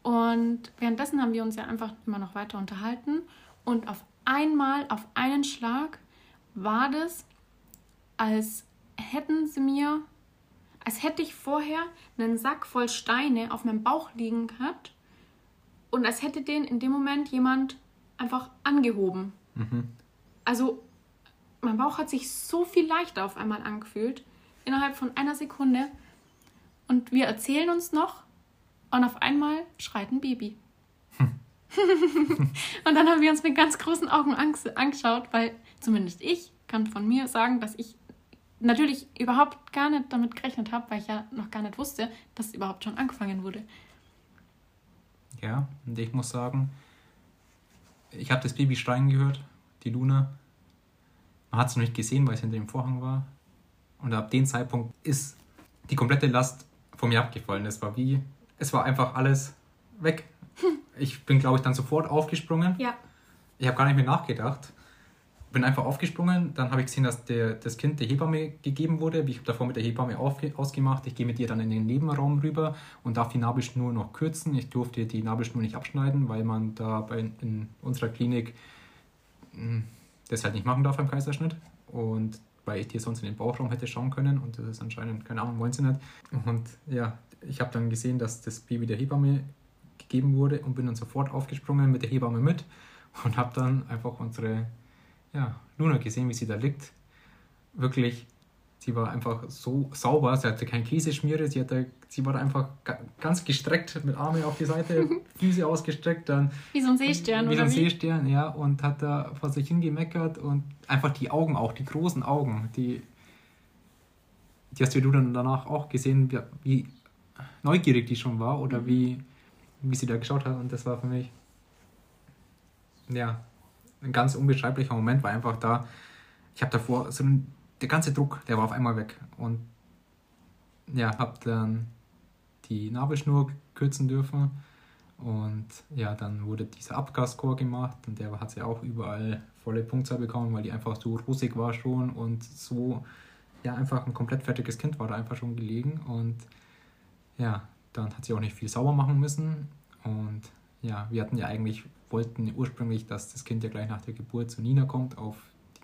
Und währenddessen haben wir uns ja einfach immer noch weiter unterhalten. Und auf einmal, auf einen Schlag, war das, als hätten sie mir, als hätte ich vorher einen Sack voll Steine auf meinem Bauch liegen gehabt. Und als hätte den in dem Moment jemand einfach angehoben. Mhm. Also, mein Bauch hat sich so viel leichter auf einmal angefühlt. Innerhalb von einer Sekunde. Und wir erzählen uns noch. Und auf einmal schreit ein Baby. und dann haben wir uns mit ganz großen Augen ange- angeschaut, weil zumindest ich kann von mir sagen, dass ich natürlich überhaupt gar nicht damit gerechnet habe, weil ich ja noch gar nicht wusste, dass es überhaupt schon angefangen wurde. Ja, und ich muss sagen, ich habe das Baby schreien gehört, die Luna. Man hat es noch nicht gesehen, weil es hinter dem Vorhang war. Und ab dem Zeitpunkt ist die komplette Last von mir abgefallen. Es war wie, es war einfach alles weg. Ich bin, glaube ich, dann sofort aufgesprungen. Ja. Ich habe gar nicht mehr nachgedacht. Bin einfach aufgesprungen. Dann habe ich gesehen, dass der, das Kind der Hebamme gegeben wurde. Ich habe davor mit der Hebamme ausgemacht. Ich gehe mit ihr dann in den Nebenraum rüber und darf die Nabelschnur noch kürzen. Ich durfte die Nabelschnur nicht abschneiden, weil man da bei, in unserer Klinik mh, das halt nicht machen darf beim Kaiserschnitt. Und weil ich dir sonst in den Bauchraum hätte schauen können und das ist anscheinend, keine Ahnung, wollen sie nicht. Und ja, ich habe dann gesehen, dass das Baby der Hebamme gegeben wurde und bin dann sofort aufgesprungen mit der Hebamme mit und habe dann einfach unsere ja, Luna gesehen, wie sie da liegt. Wirklich, sie war einfach so sauber, sie hatte kein Käseschmiere, sie, hatte, sie war einfach ga- ganz gestreckt mit Arme auf die Seite, Füße ausgestreckt, dann Wie so ein Seestern, wie so ein? Seestern, ja, und hat da vor sich hingemeckert und einfach die Augen auch, die großen Augen, die, die hast du dann danach auch gesehen, wie, neugierig die schon war oder Mhm. wie, wie sie da geschaut hat und das war für mich, ja, ein ganz unbeschreiblicher Moment, weil einfach da, ich habe davor, so ein, der ganze Druck, der war auf einmal weg. Und ja, habe dann die Nabelschnur kürzen dürfen. Und ja, dann wurde dieser Abgasscore gemacht. Und der hat sie auch überall volle Punktzahl bekommen, weil die einfach so rosig war schon und so, ja, einfach ein komplett fertiges Kind war da einfach schon gelegen. Und ja, dann hat sie auch nicht viel sauber machen müssen. Und ja, wir hatten ja eigentlich, wollten ursprünglich, dass das Kind ja gleich nach der Geburt zu Nina kommt auf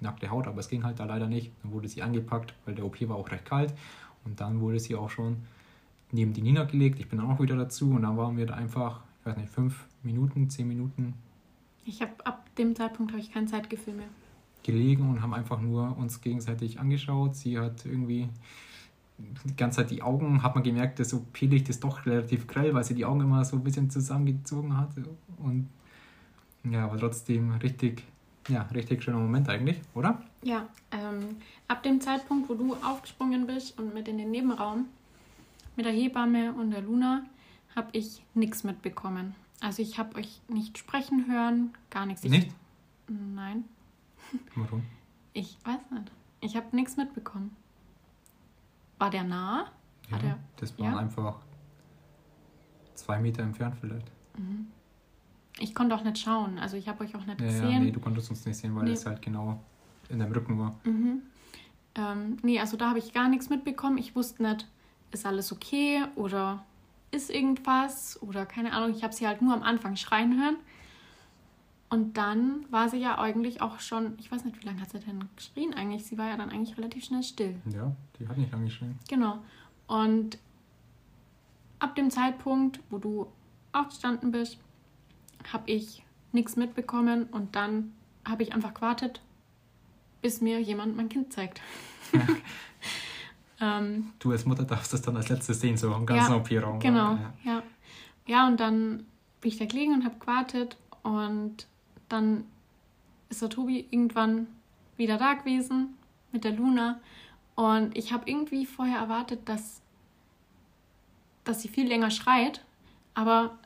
nackte Haut, aber es ging halt da leider nicht. Dann wurde sie angepackt, weil der OP war auch recht kalt und dann wurde sie auch schon neben die Nina gelegt. Ich bin auch wieder dazu und dann waren wir da einfach, ich weiß nicht, fünf Minuten, zehn Minuten Ich habe ab dem Zeitpunkt habe ich kein Zeitgefühl mehr. gelegen und haben einfach nur uns gegenseitig angeschaut. Sie hat irgendwie die ganze Zeit die Augen, hat man gemerkt, das OP-Licht ist doch relativ grell, weil sie die Augen immer so ein bisschen zusammengezogen hat. Und ja, aber trotzdem richtig Ja, richtig schöner Moment eigentlich, oder? Ja, ähm, ab dem Zeitpunkt, wo du aufgesprungen bist und mit in den Nebenraum mit der Hebamme und der Luna, habe ich nichts mitbekommen. Also ich habe euch nicht sprechen hören, gar nichts. Ich, Nicht? Nein, Warum? ich weiß nicht. Ich habe nichts mitbekommen. War der nah? Ja, Hat er- das waren ja? einfach zwei Meter entfernt vielleicht. Ich konnte auch nicht schauen. Also ich habe euch auch nicht Ja, ja, gesehen. nee, du konntest uns nicht sehen, weil Nee. es halt genau in deinem Rücken war. Mhm. Ähm, nee, also da habe ich gar nichts mitbekommen. Ich wusste nicht, ist alles okay oder ist irgendwas oder keine Ahnung. Ich habe sie halt nur am Anfang schreien hören. Und dann war sie ja eigentlich auch schon, ich weiß nicht, wie lange hat sie denn geschrien eigentlich? Sie war ja dann eigentlich relativ schnell still. Ja, die hat nicht lange geschrien. Genau. Und ab dem Zeitpunkt, wo du aufgestanden bist, habe ich nichts mitbekommen und dann habe ich einfach gewartet, bis mir jemand mein Kind zeigt. ähm, Du als Mutter darfst das dann als letztes sehen, so im ganzen Ja, OP-Raum. genau, Ja. ja. Ja, und dann bin ich da gelegen und habe gewartet und dann ist der Tobi irgendwann wieder da gewesen mit der Luna und ich habe irgendwie vorher erwartet, dass, dass sie viel länger schreit, aber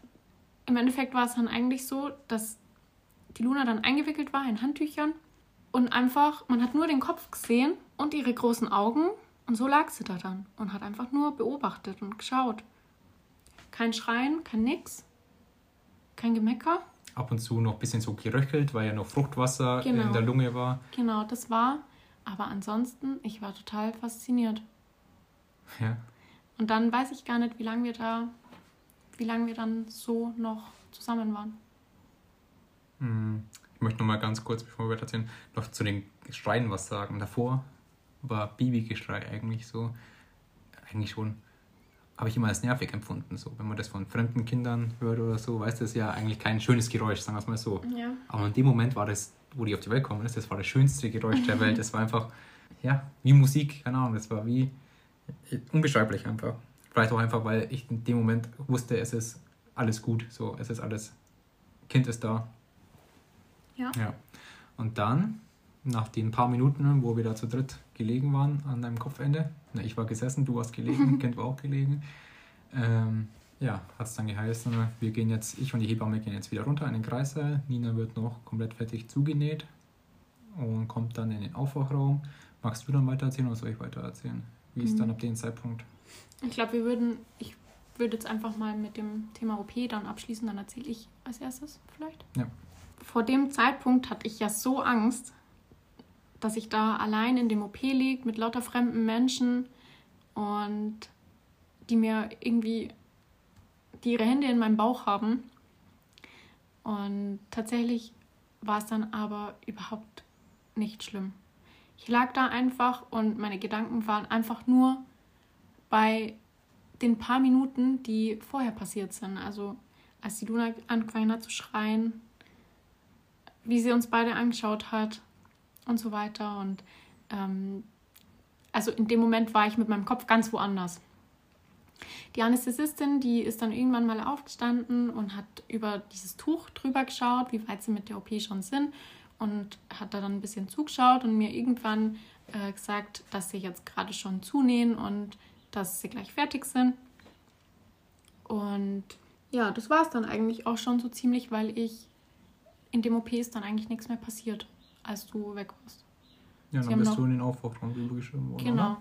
im Endeffekt war es dann eigentlich so, dass die Luna dann eingewickelt war in Handtüchern und einfach, man hat nur den Kopf gesehen und ihre großen Augen und so lag sie da dann und hat einfach nur beobachtet und geschaut. Kein Schreien, kein Nix, kein Gemecker. Ab und zu noch ein bisschen so geröchelt, weil ja noch Fruchtwasser Genau. in der Lunge war. Genau, das war. Aber ansonsten, ich war total fasziniert. Ja. Und dann weiß ich gar nicht, wie lange wir da, wie lange wir dann so noch zusammen waren. Hm, Ich möchte noch mal ganz kurz, bevor wir weitererzählen, noch zu den Schreien was sagen. Davor war Babygeschrei eigentlich so, eigentlich schon, habe ich immer als nervig empfunden. So, wenn man das von fremden Kindern hört oder so, weißt du, das ist ja eigentlich kein schönes Geräusch, sagen wir es mal so. Ja. Aber in dem Moment war das, wo die auf die Welt gekommen ist, das war das schönste Geräusch der Welt. Das war einfach, ja, wie Musik, keine Ahnung, das war wie unbeschreiblich einfach. Vielleicht auch einfach, weil ich in dem Moment wusste, es ist alles gut, so, es ist alles, Kind ist da. Ja. Ja. Und dann, nach den paar Minuten, wo wir da zu dritt gelegen waren an deinem Kopfende, na, ich war gesessen, du warst gelegen, Kind war auch gelegen, ähm, ja, hat es dann geheißen, wir gehen jetzt, ich und die Hebamme gehen jetzt wieder runter in den Kreissaal. Nina wird noch komplett fertig zugenäht und kommt dann in den Aufwachraum. Magst du dann weitererzählen oder soll ich weitererzählen? Wie ist Mhm. dann ab dem Zeitpunkt? Ich glaube, wir würden, ich würde jetzt einfach mal mit dem Thema OP dann abschließen, dann erzähle ich als erstes vielleicht. Ja. Vor dem Zeitpunkt hatte ich ja so Angst, dass ich da allein in dem OP liege mit lauter fremden Menschen und die mir irgendwie die ihre Hände in meinem Bauch haben. Und tatsächlich war es dann aber überhaupt nicht schlimm. Ich lag da einfach und meine Gedanken waren einfach nur bei den paar Minuten, die vorher passiert sind. Also als die Luna angefangen hat zu schreien, wie sie uns beide angeschaut hat und so weiter. Und ähm, also in dem Moment war ich mit meinem Kopf ganz woanders. Die Anästhesistin, die ist dann irgendwann mal aufgestanden und hat über dieses Tuch drüber geschaut, wie weit sie mit der OP schon sind und hat da dann ein bisschen zugeschaut und mir irgendwann äh, gesagt, dass sie jetzt gerade schon zunähen und dass sie gleich fertig sind. Und ja, das war es dann eigentlich auch schon so ziemlich, weil ich in dem OP ist dann eigentlich nichts mehr passiert, als du weg warst. Ja, dann bist noch- du in den Aufwachraum rübergeschrieben worden, Genau. oder?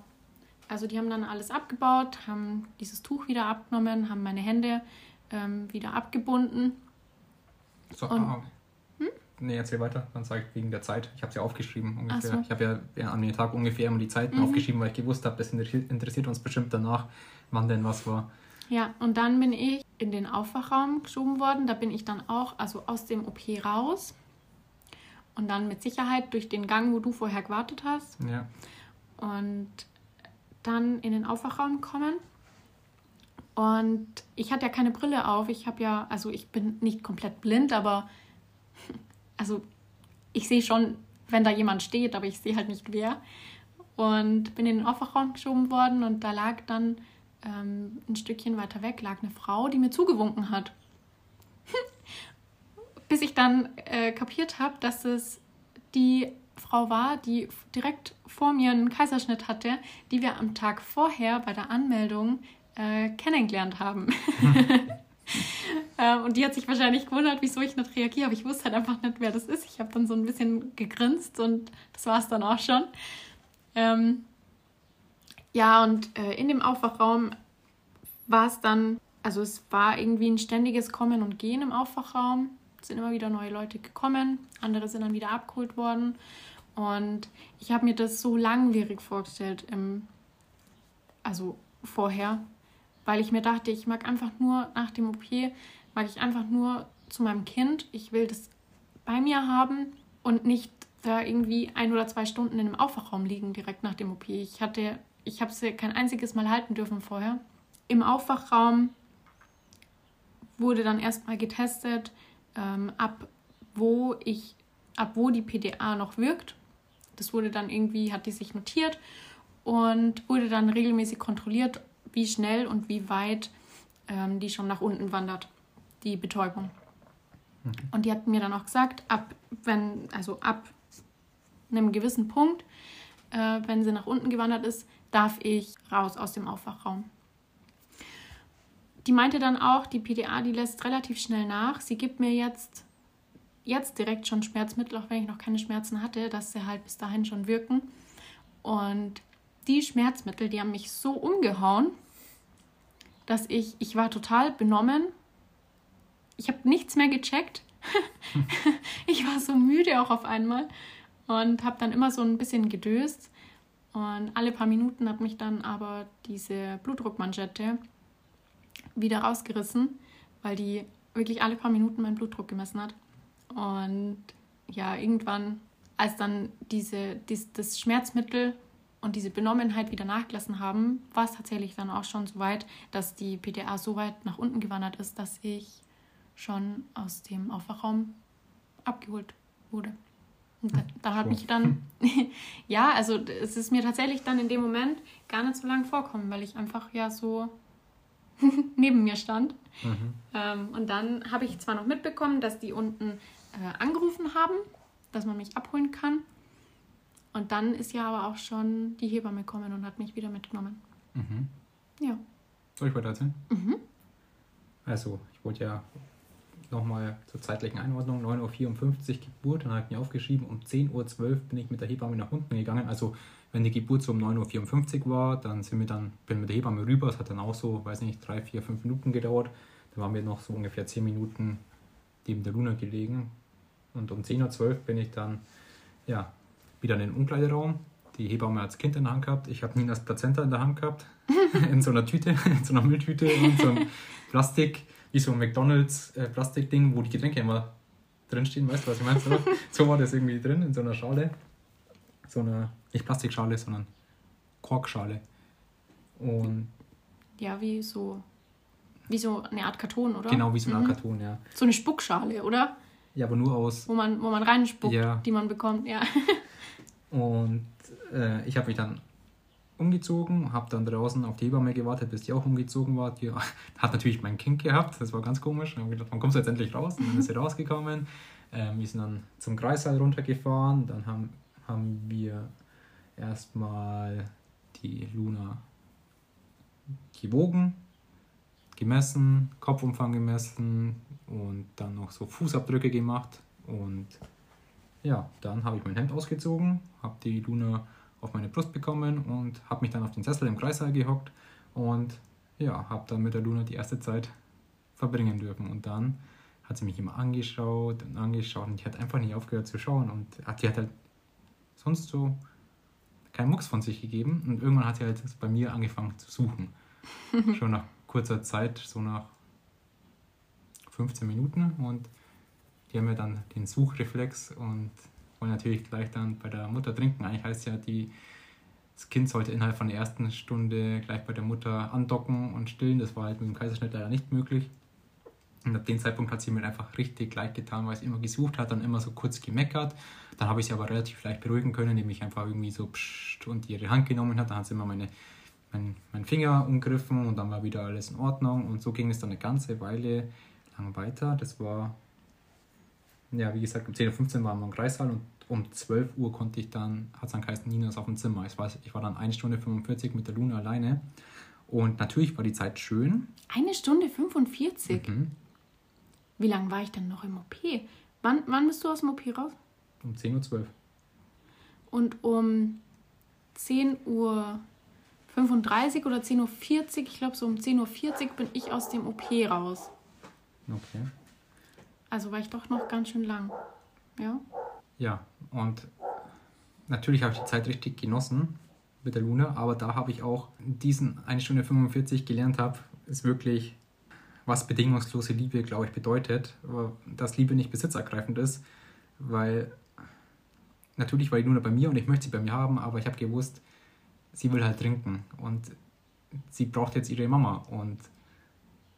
Also die haben dann alles abgebaut, haben dieses Tuch wieder abgenommen, haben meine Hände ähm, wieder abgebunden. So, Und- ah, Nee, erzähl weiter, dann sag ich wegen der Zeit. Ich habe sie aufgeschrieben ungefähr. So. Ich habe ja, ja an dem Tag ungefähr immer die Zeiten Mhm. aufgeschrieben, weil ich gewusst habe, das interessiert, interessiert uns bestimmt danach, wann denn was war. Ja, und dann bin ich in den Aufwachraum geschoben worden. Da bin ich dann auch, also aus dem OP raus. Und dann mit Sicherheit durch den Gang, wo du vorher gewartet hast. Ja. Und dann in den Aufwachraum kommen. Und ich hatte ja keine Brille auf. Ich habe ja, also ich bin nicht komplett blind, aber also ich sehe schon, wenn da jemand steht, aber ich sehe halt nicht wer. Und bin in den Aufwachraum geschoben worden und da lag dann ähm, ein Stückchen weiter weg, lag eine Frau, die mir zugewunken hat. Bis ich dann äh, kapiert habe, dass es die Frau war, die direkt vor mir einen Kaiserschnitt hatte, die wir am Tag vorher bei der Anmeldung äh, kennengelernt haben. ähm, und die hat sich wahrscheinlich gewundert, wieso ich nicht reagiere, aber ich wusste halt einfach nicht, wer das ist. Ich habe dann so ein bisschen gegrinst und das war es dann auch schon. Ähm, ja, und äh, in dem Aufwachraum war es dann, also es war irgendwie ein ständiges Kommen und Gehen im Aufwachraum. Es sind immer wieder neue Leute gekommen, andere sind dann wieder abgeholt worden. Und ich habe mir das so langwierig vorgestellt, im, also vorher, weil ich mir dachte, ich mag einfach nur nach dem OP, mag ich einfach nur zu meinem Kind. Ich will das bei mir haben und nicht da irgendwie ein oder zwei Stunden in einem Aufwachraum liegen direkt nach dem OP. Ich hatte, ich habe sie kein einziges Mal halten dürfen vorher. Im Aufwachraum wurde dann erstmal getestet, ähm, ab wo ich, ab wo die PDA noch wirkt. Das wurde dann irgendwie, hat die sich notiert und wurde dann regelmäßig kontrolliert, wie schnell und wie weit ähm, die schon nach unten wandert, die Betäubung. Mhm. Und die hat mir dann auch gesagt, ab wenn, also ab einem gewissen Punkt, äh, wenn sie nach unten gewandert ist, darf ich raus aus dem Aufwachraum. Die meinte dann auch, die PDA, die lässt relativ schnell nach. Sie gibt mir jetzt, jetzt direkt schon Schmerzmittel, auch wenn ich noch keine Schmerzen hatte, dass sie halt bis dahin schon wirken. Und die Schmerzmittel, die haben mich so umgehauen, dass ich, ich war total benommen. Ich habe nichts mehr gecheckt. ich war so müde auch auf einmal und habe dann immer so ein bisschen gedöst. Und alle paar Minuten hat mich dann aber diese Blutdruckmanschette wieder rausgerissen, weil die wirklich alle paar Minuten meinen Blutdruck gemessen hat. Und ja, irgendwann, als dann diese, dies, das Schmerzmittel und diese Benommenheit wieder nachgelassen haben, war es tatsächlich dann auch schon so weit, dass die PDA so weit nach unten gewandert ist, dass ich schon aus dem Aufwachraum abgeholt wurde. Und da, da hat mich dann, ja, also es ist mir tatsächlich dann in dem Moment gar nicht so lang vorkommen, weil ich einfach ja so neben mir stand. Mhm. Ähm, und dann habe ich zwar noch mitbekommen, dass die unten äh, angerufen haben, dass man mich abholen kann. Und dann ist ja aber auch schon die Hebamme gekommen und hat mich wieder mitgenommen. Mhm. Ja. Soll ich weiter erzählen? Mhm. Also, ich wollte ja nochmal zur zeitlichen Einordnung, 9.54 Uhr Geburt, dann habe ich mir aufgeschrieben, um 10.12 Uhr bin ich mit der Hebamme nach unten gegangen. Also wenn die Geburt so um 9.54 Uhr war, dann sind wir dann, bin mit der Hebamme rüber, es hat dann auch so, weiß nicht, drei, vier, fünf Minuten gedauert. Da waren wir noch so ungefähr zehn Minuten neben der Luna gelegen. Und um 10.12 Uhr bin ich dann ja, wieder in den Umkleideraum. Die Hebamme das Kind in der Hand gehabt. Ich habe Ninas Plazenta in der Hand gehabt. in so einer Tüte, in so einer Mülltüte und so einem Plastik wie so ein McDonalds äh, Plastikding, wo die Getränke immer drinstehen, weißt du, was ich meine? So, so war das irgendwie drin, in so einer Schale. So einer, nicht Plastikschale, sondern Korkschale. Und. Ja, wie so. Wie so eine Art Karton, oder? Genau, wie so eine Art mhm. Karton, ja. So eine Spuckschale, oder? Ja, aber nur aus. Wo man, wo man reinspuckt, ja. die man bekommt, ja. Und äh, ich habe mich dann umgezogen, habe dann draußen auf die Hebamme gewartet, bis die auch umgezogen war. Die hat natürlich mein Kind gehabt, das war ganz komisch. Dann habe gedacht, wann kommst du jetzt endlich raus? Und dann ist sie rausgekommen. Ähm, wir sind dann zum Kreissaal runtergefahren. Dann haben, haben wir erstmal die Luna gewogen, gemessen, Kopfumfang gemessen und dann noch so Fußabdrücke gemacht. Und ja, dann habe ich mein Hemd ausgezogen, habe die Luna auf meine Brust bekommen und habe mich dann auf den Sessel im Kreissaal gehockt und ja, habe dann mit der Luna die erste Zeit verbringen dürfen. Und dann hat sie mich immer angeschaut und angeschaut und die hat einfach nicht aufgehört zu schauen und die hat halt sonst so keinen Mucks von sich gegeben und irgendwann hat sie halt bei mir angefangen zu suchen. Schon nach kurzer Zeit, so nach 15 Minuten und die haben mir dann den Suchreflex und wollen natürlich gleich dann bei der Mutter trinken. Eigentlich heißt ja, die, das Kind sollte innerhalb von der ersten Stunde gleich bei der Mutter andocken und stillen. Das war halt mit dem Kaiserschnitt leider nicht möglich. Und ab dem Zeitpunkt hat sie mir einfach richtig leid getan, weil sie immer gesucht hat, dann immer so kurz gemeckert. Dann habe ich sie aber relativ leicht beruhigen können, indem ich einfach irgendwie so pssst und ihre Hand genommen hat. Dann hat sie immer meine, mein, meinen Finger umgriffen und dann war wieder alles in Ordnung. Und so ging es dann eine ganze Weile lang weiter. Das war ja, wie gesagt, um 10.15 Uhr waren wir im Kreissaal und um 12 Uhr konnte ich dann, hat es dann geheißen, Nina ist auf dem Zimmer. Ich war, ich war dann 1 Stunde 45 mit der Luna alleine. Und natürlich war die Zeit schön. Eine Stunde 45? Mhm. Wie lange war ich denn noch im OP? Wann, wann bist du aus dem OP raus? Um 10.12 Uhr. Und um 10.35 Uhr oder 10.40 Uhr, ich glaube so um 10.40 Uhr bin ich aus dem OP raus. Okay. Also war ich doch noch ganz schön lang. Ja. Ja, und natürlich habe ich die Zeit richtig genossen mit der Luna, aber da habe ich auch diesen 1 Stunde 45 gelernt habe, ist wirklich, was bedingungslose Liebe, glaube ich, bedeutet. Dass Liebe nicht besitzergreifend ist, weil natürlich war die Luna bei mir und ich möchte sie bei mir haben, aber ich habe gewusst, sie will halt trinken und sie braucht jetzt ihre Mama und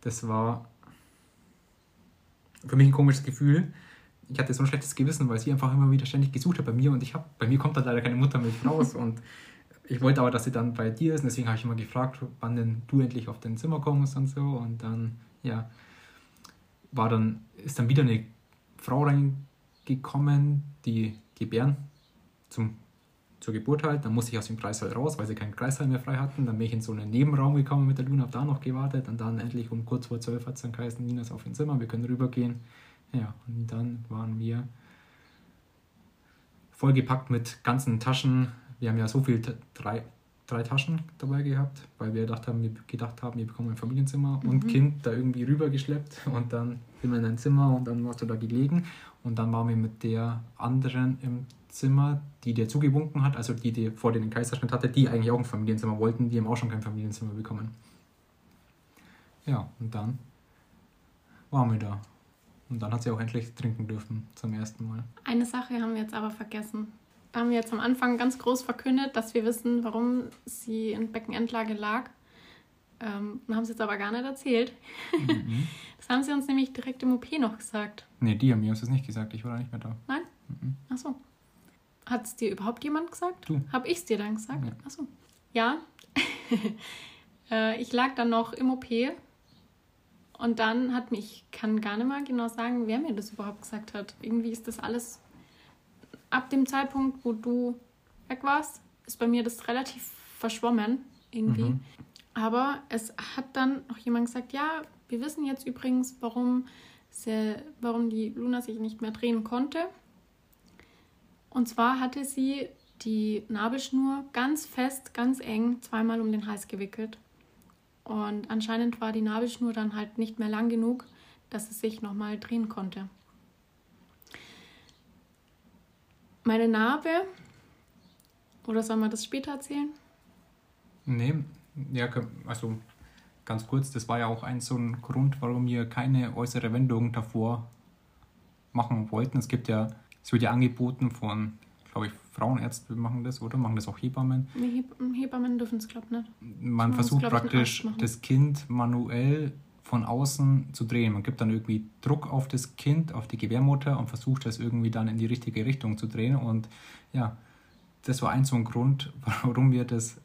das war für mich ein komisches Gefühl. Ich hatte so ein schlechtes Gewissen, weil sie einfach immer wieder ständig gesucht hat bei mir und ich habe, bei mir kommt halt leider keine Muttermilch raus und ich wollte aber, dass sie dann bei dir ist und deswegen habe ich immer gefragt, wann denn du endlich auf dein Zimmer kommst und so und dann, ja, war dann, ist dann wieder eine Frau reingekommen, die gebären zum, zur Geburt halt. Dann musste ich aus dem Kreissaal raus, weil sie keinen Kreissaal mehr frei hatten. Dann bin ich in so einen Nebenraum gekommen mit der Luna, habe da noch gewartet. Und dann endlich um kurz vor zwölf hat es dann geheißen, Nina ist auf dem Zimmer, wir können rübergehen. Ja, und dann waren wir vollgepackt mit ganzen Taschen. Wir haben ja so viel, drei, drei Taschen dabei gehabt, weil wir gedacht haben, wir gedacht haben, wir bekommen ein Familienzimmer mhm. und Kind da irgendwie rübergeschleppt und dann sind wir in ein Zimmer und dann warst du da gelegen und dann waren wir mit der anderen im Zimmer, die dir zugewunken hat, also die, die vor dir den Kaiserschnitt hatte, die eigentlich auch ein Familienzimmer wollten, die haben auch schon kein Familienzimmer bekommen. Ja, und dann waren wir da. Und dann hat sie auch endlich trinken dürfen zum ersten Mal. Eine Sache haben wir jetzt aber vergessen. Da haben wir jetzt am Anfang ganz groß verkündet, dass wir wissen, warum sie in Beckenendlage lag. Ähm, haben sie jetzt aber gar nicht erzählt. Mhm. Das haben sie uns nämlich direkt im OP noch gesagt. Nee, die haben mir das nicht gesagt. Ich war da nicht mehr da. Nein? Mhm. Ach so. Hat es dir überhaupt jemand gesagt? Du. Hab ich es dir dann gesagt? Ja. Achso. Ja. äh, ich lag dann noch im OP und dann hat mich, ich kann gar nicht mal genau sagen, wer mir das überhaupt gesagt hat. Irgendwie ist das alles ab dem Zeitpunkt, wo du weg warst, ist bei mir das relativ verschwommen irgendwie. Mhm. Aber es hat dann noch jemand gesagt, ja, wir wissen jetzt übrigens, warum, sie, warum die Luna sich nicht mehr drehen konnte. Und zwar hatte sie die Nabelschnur ganz fest, ganz eng zweimal um den Hals gewickelt. Und anscheinend war die Nabelschnur dann halt nicht mehr lang genug, dass es sich nochmal drehen konnte. Meine Narbe, oder soll man das später erzählen? Nee, ja, also ganz kurz, das war ja auch ein so ein Grund, warum wir keine äußere Wendung davor machen wollten. Es gibt ja es wird ja angeboten von, glaube ich, Frauenärzte machen das, oder? Machen das auch Hebammen? Nee, Hebammen dürfen es, glaube ich, nicht. Man versucht praktisch, das Kind manuell von außen zu drehen. Man gibt dann irgendwie Druck auf das Kind, auf die Gebärmutter und versucht das irgendwie dann in die richtige Richtung zu drehen. Und ja, das war ein so ein Grund, warum wir das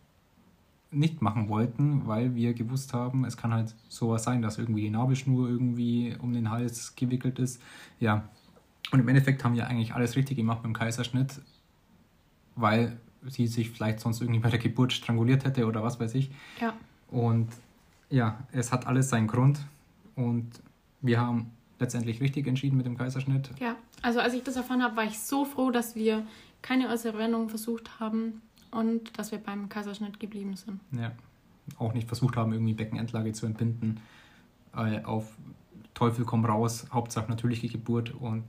nicht machen wollten, weil wir gewusst haben, es kann halt sowas sein, dass irgendwie die Nabelschnur irgendwie um den Hals gewickelt ist. Ja, und im Endeffekt haben wir eigentlich alles richtig gemacht beim Kaiserschnitt, weil sie sich vielleicht sonst irgendwie bei der Geburt stranguliert hätte oder was weiß ich. Ja. Und ja, es hat alles seinen Grund und wir haben letztendlich richtig entschieden mit dem Kaiserschnitt. Ja, also als ich das erfahren habe, war ich so froh, dass wir keine äußere Wendung versucht haben und dass wir beim Kaiserschnitt geblieben sind. Ja, auch nicht versucht haben, irgendwie Beckenendlage zu entbinden. Äh, auf Teufel komm raus, Hauptsache natürliche Geburt und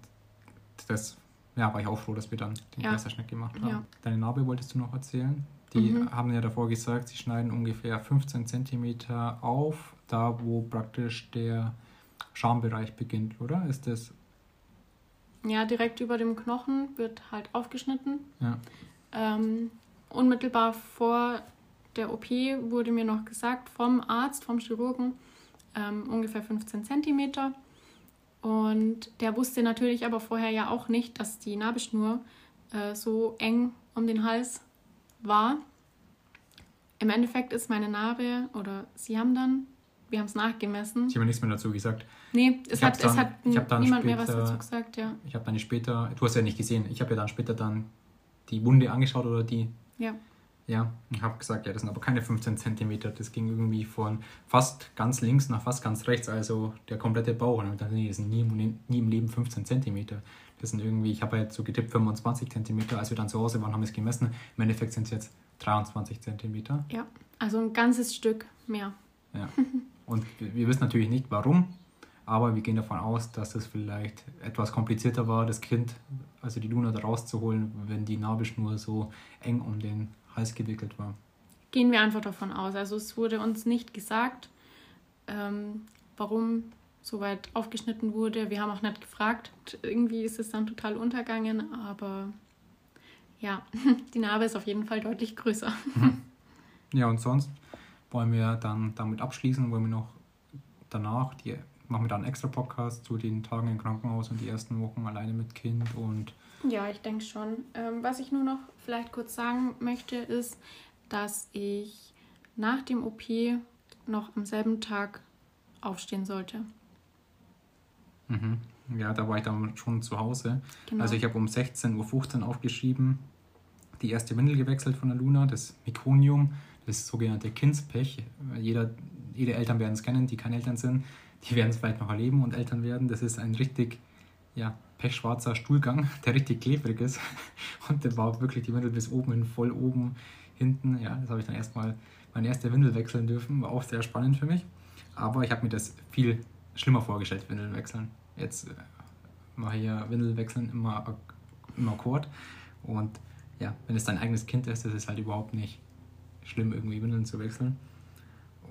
das ja, war ich auch froh, dass wir dann den ja. Kaiserschnitt gemacht haben. Ja. Deine Narbe wolltest du noch erzählen? Die mhm. haben ja davor gesagt, sie schneiden ungefähr 15 cm auf, da wo praktisch der Schambereich beginnt, oder? Ist das. Ja, direkt über dem Knochen wird halt aufgeschnitten. Ja. Ähm, unmittelbar vor der OP wurde mir noch gesagt vom Arzt, vom Chirurgen, ähm, ungefähr 15 Zentimeter. Und der wusste natürlich aber vorher ja auch nicht, dass die Nabelschnur äh, so eng um den Hals war. Im Endeffekt ist meine Narbe, oder sie haben dann wir haben es nachgemessen. Ich habe nichts mehr dazu gesagt. Nee, es Ich hat, dann- es hat ich dann niemand mehr was später- dazu gesagt, ja. Ich habe dann später, du hast ja nicht gesehen, ich habe ja dann später dann die Wunde angeschaut oder die, Ja. ja, ich habe gesagt, ja, das sind aber keine 15 Zentimeter. Das ging irgendwie von fast ganz links nach fast ganz rechts, also der komplette Bauch. Und ich dachte, nee, das sind nie, im- nie im Leben 15 Zentimeter. Das sind irgendwie, ich habe halt so getippt 25 Zentimeter. Als wir dann zu Hause waren, haben wir es gemessen. Im Endeffekt sind es jetzt 23 Zentimeter. Ja, also ein ganzes Stück mehr. Ja. Und wir wissen natürlich nicht warum, aber wir gehen davon aus, dass es vielleicht etwas komplizierter war, das Kind, also die Luna, da rauszuholen, wenn die Nabelschnur so eng um den Hals gewickelt war. Gehen wir einfach davon aus. Also es wurde uns nicht gesagt, ähm, warum so weit aufgeschnitten wurde. Wir haben auch nicht gefragt. Irgendwie ist es dann total untergegangen, aber ja, die Narbe ist auf jeden Fall deutlich größer. Ja, und sonst wollen wir dann damit abschließen, wollen wir noch danach, die machen wir dann einen extra Podcast zu den Tagen im Krankenhaus und die ersten Wochen alleine mit Kind und Ja, ich denke schon. Ähm, was ich nur noch vielleicht kurz sagen möchte, ist, dass ich nach dem OP noch am selben Tag aufstehen sollte. mhm. ja, da war ich dann schon zu Hause. Genau. Also ich habe um 16.15 Uhr aufgeschrieben, die erste Windel gewechselt von der Luna, das Meconium, das sogenannte Kindspech. Jeder, jede Eltern werden es kennen, die keine Eltern sind. Die werden es vielleicht noch erleben und Eltern werden. Das ist ein richtig ja, pechschwarzer Stuhlgang, der richtig klebrig ist. Und der war wirklich die Windel bis oben hin, voll oben, hinten. Ja, das habe ich dann erstmal meine erste Windel wechseln dürfen. War auch sehr spannend für mich. Aber ich habe mir das viel schlimmer vorgestellt, Windeln wechseln. Jetzt äh, mache ich ja Windel wechseln immer im Akkord. Und ja, wenn es dein eigenes Kind ist, ist es halt überhaupt nicht schlimm, irgendwie Windeln zu wechseln.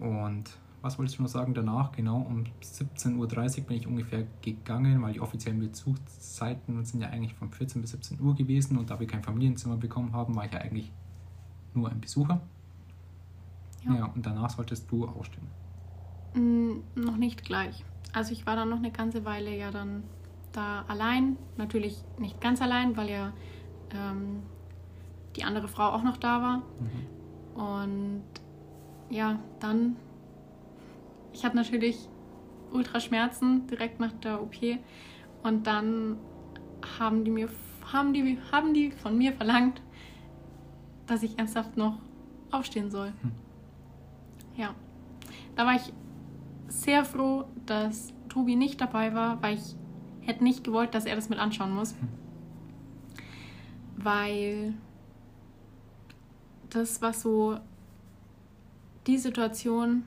Und was wolltest du noch sagen danach? Genau, um 17.30 Uhr bin ich ungefähr gegangen, weil die offiziellen Bezugszeiten sind ja eigentlich von 14 bis 17 Uhr gewesen und da wir kein Familienzimmer bekommen haben, war ich ja eigentlich nur ein Besucher. Ja. Ja, und danach solltest du aufstehen. Mm, noch nicht gleich. Also ich war dann noch eine ganze Weile ja dann da allein. Natürlich nicht ganz allein, weil ja ähm, die andere Frau auch noch da war. Und ja, dann, ich hatte natürlich Ultraschmerzen direkt nach der OP. Und dann haben die mir, haben die, haben die von mir verlangt, dass ich ernsthaft noch aufstehen soll. Hm. Ja, da war ich sehr froh, dass Tobi nicht dabei war, weil ich hätte nicht gewollt, dass er das mit anschauen muss. Weil das war so die Situation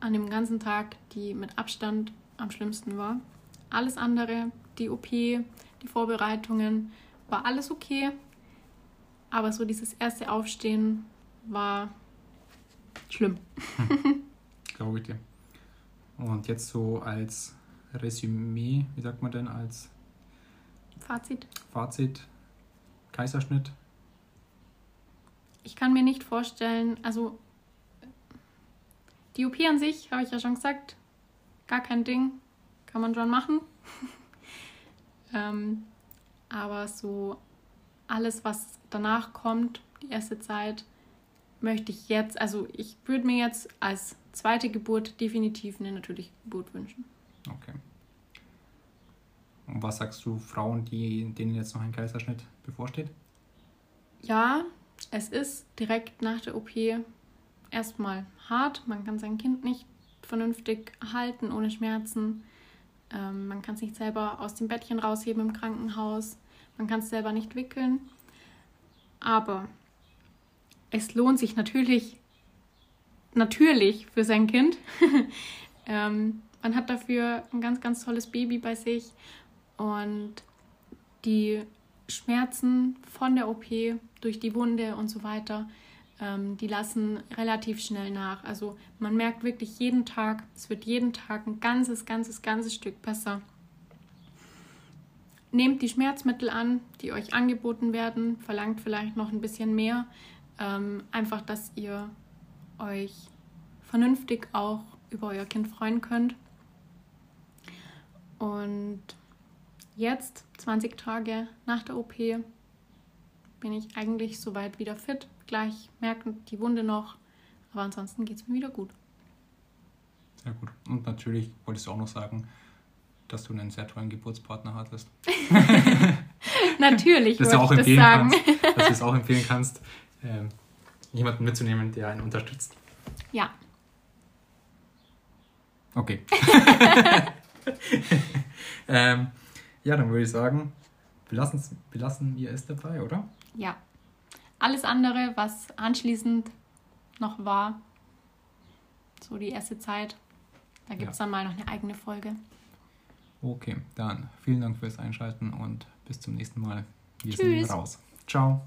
an dem ganzen Tag, die mit Abstand am schlimmsten war. Alles andere, die OP, die Vorbereitungen, war alles okay. Aber so dieses erste Aufstehen war schlimm. Glaube ich dir. Und jetzt so als Resümee, wie sagt man denn, als Fazit. Fazit, Kaiserschnitt. Ich kann mir nicht vorstellen, also die OP an sich, habe ich ja schon gesagt, gar kein Ding, kann man schon machen. ähm, aber so alles, was danach kommt, die erste Zeit, möchte ich jetzt, also ich würde mir jetzt als zweite Geburt definitiv eine natürliche Geburt wünschen. Okay. Und was sagst du Frauen, die, denen jetzt noch ein Kaiserschnitt bevorsteht? Ja, es ist direkt nach der OP erstmal hart. Man kann sein Kind nicht vernünftig halten ohne Schmerzen. Ähm, man kann es nicht selber aus dem Bettchen rausheben im Krankenhaus. Man kann es selber nicht wickeln. Aber es lohnt sich natürlich, natürlich für sein Kind. ähm, man hat dafür ein ganz, ganz tolles Baby bei sich und die Schmerzen von der OP durch die Wunde und so weiter, ähm, die lassen relativ schnell nach. Also man merkt wirklich jeden Tag, es wird jeden Tag ein ganzes, ganzes, ganzes Stück besser. Nehmt die Schmerzmittel an, die euch angeboten werden, verlangt vielleicht noch ein bisschen mehr. Ähm, einfach, dass ihr euch vernünftig auch über euer Kind freuen könnt. Und jetzt, 20 Tage nach der OP, bin ich eigentlich soweit wieder fit. Gleich merken die Wunde noch, aber ansonsten geht es mir wieder gut. Sehr gut. Und natürlich wolltest du auch noch sagen, dass du einen sehr tollen Geburtspartner hattest. Natürlich, dass du auch empfehlen kannst, dass du es auch empfehlen kannst, ähm, jemanden mitzunehmen, der einen unterstützt. Ja, Okay. ähm, ja, dann würde ich sagen, belassen's- belassen wir es dabei, oder? ja. Alles andere, was anschließend noch war, so die erste Zeit, da gibt es Ja. dann mal noch eine eigene Folge. Okay, dann vielen Dank fürs Einschalten und bis zum nächsten Mal. Wir Tschüss. sind raus. Ciao.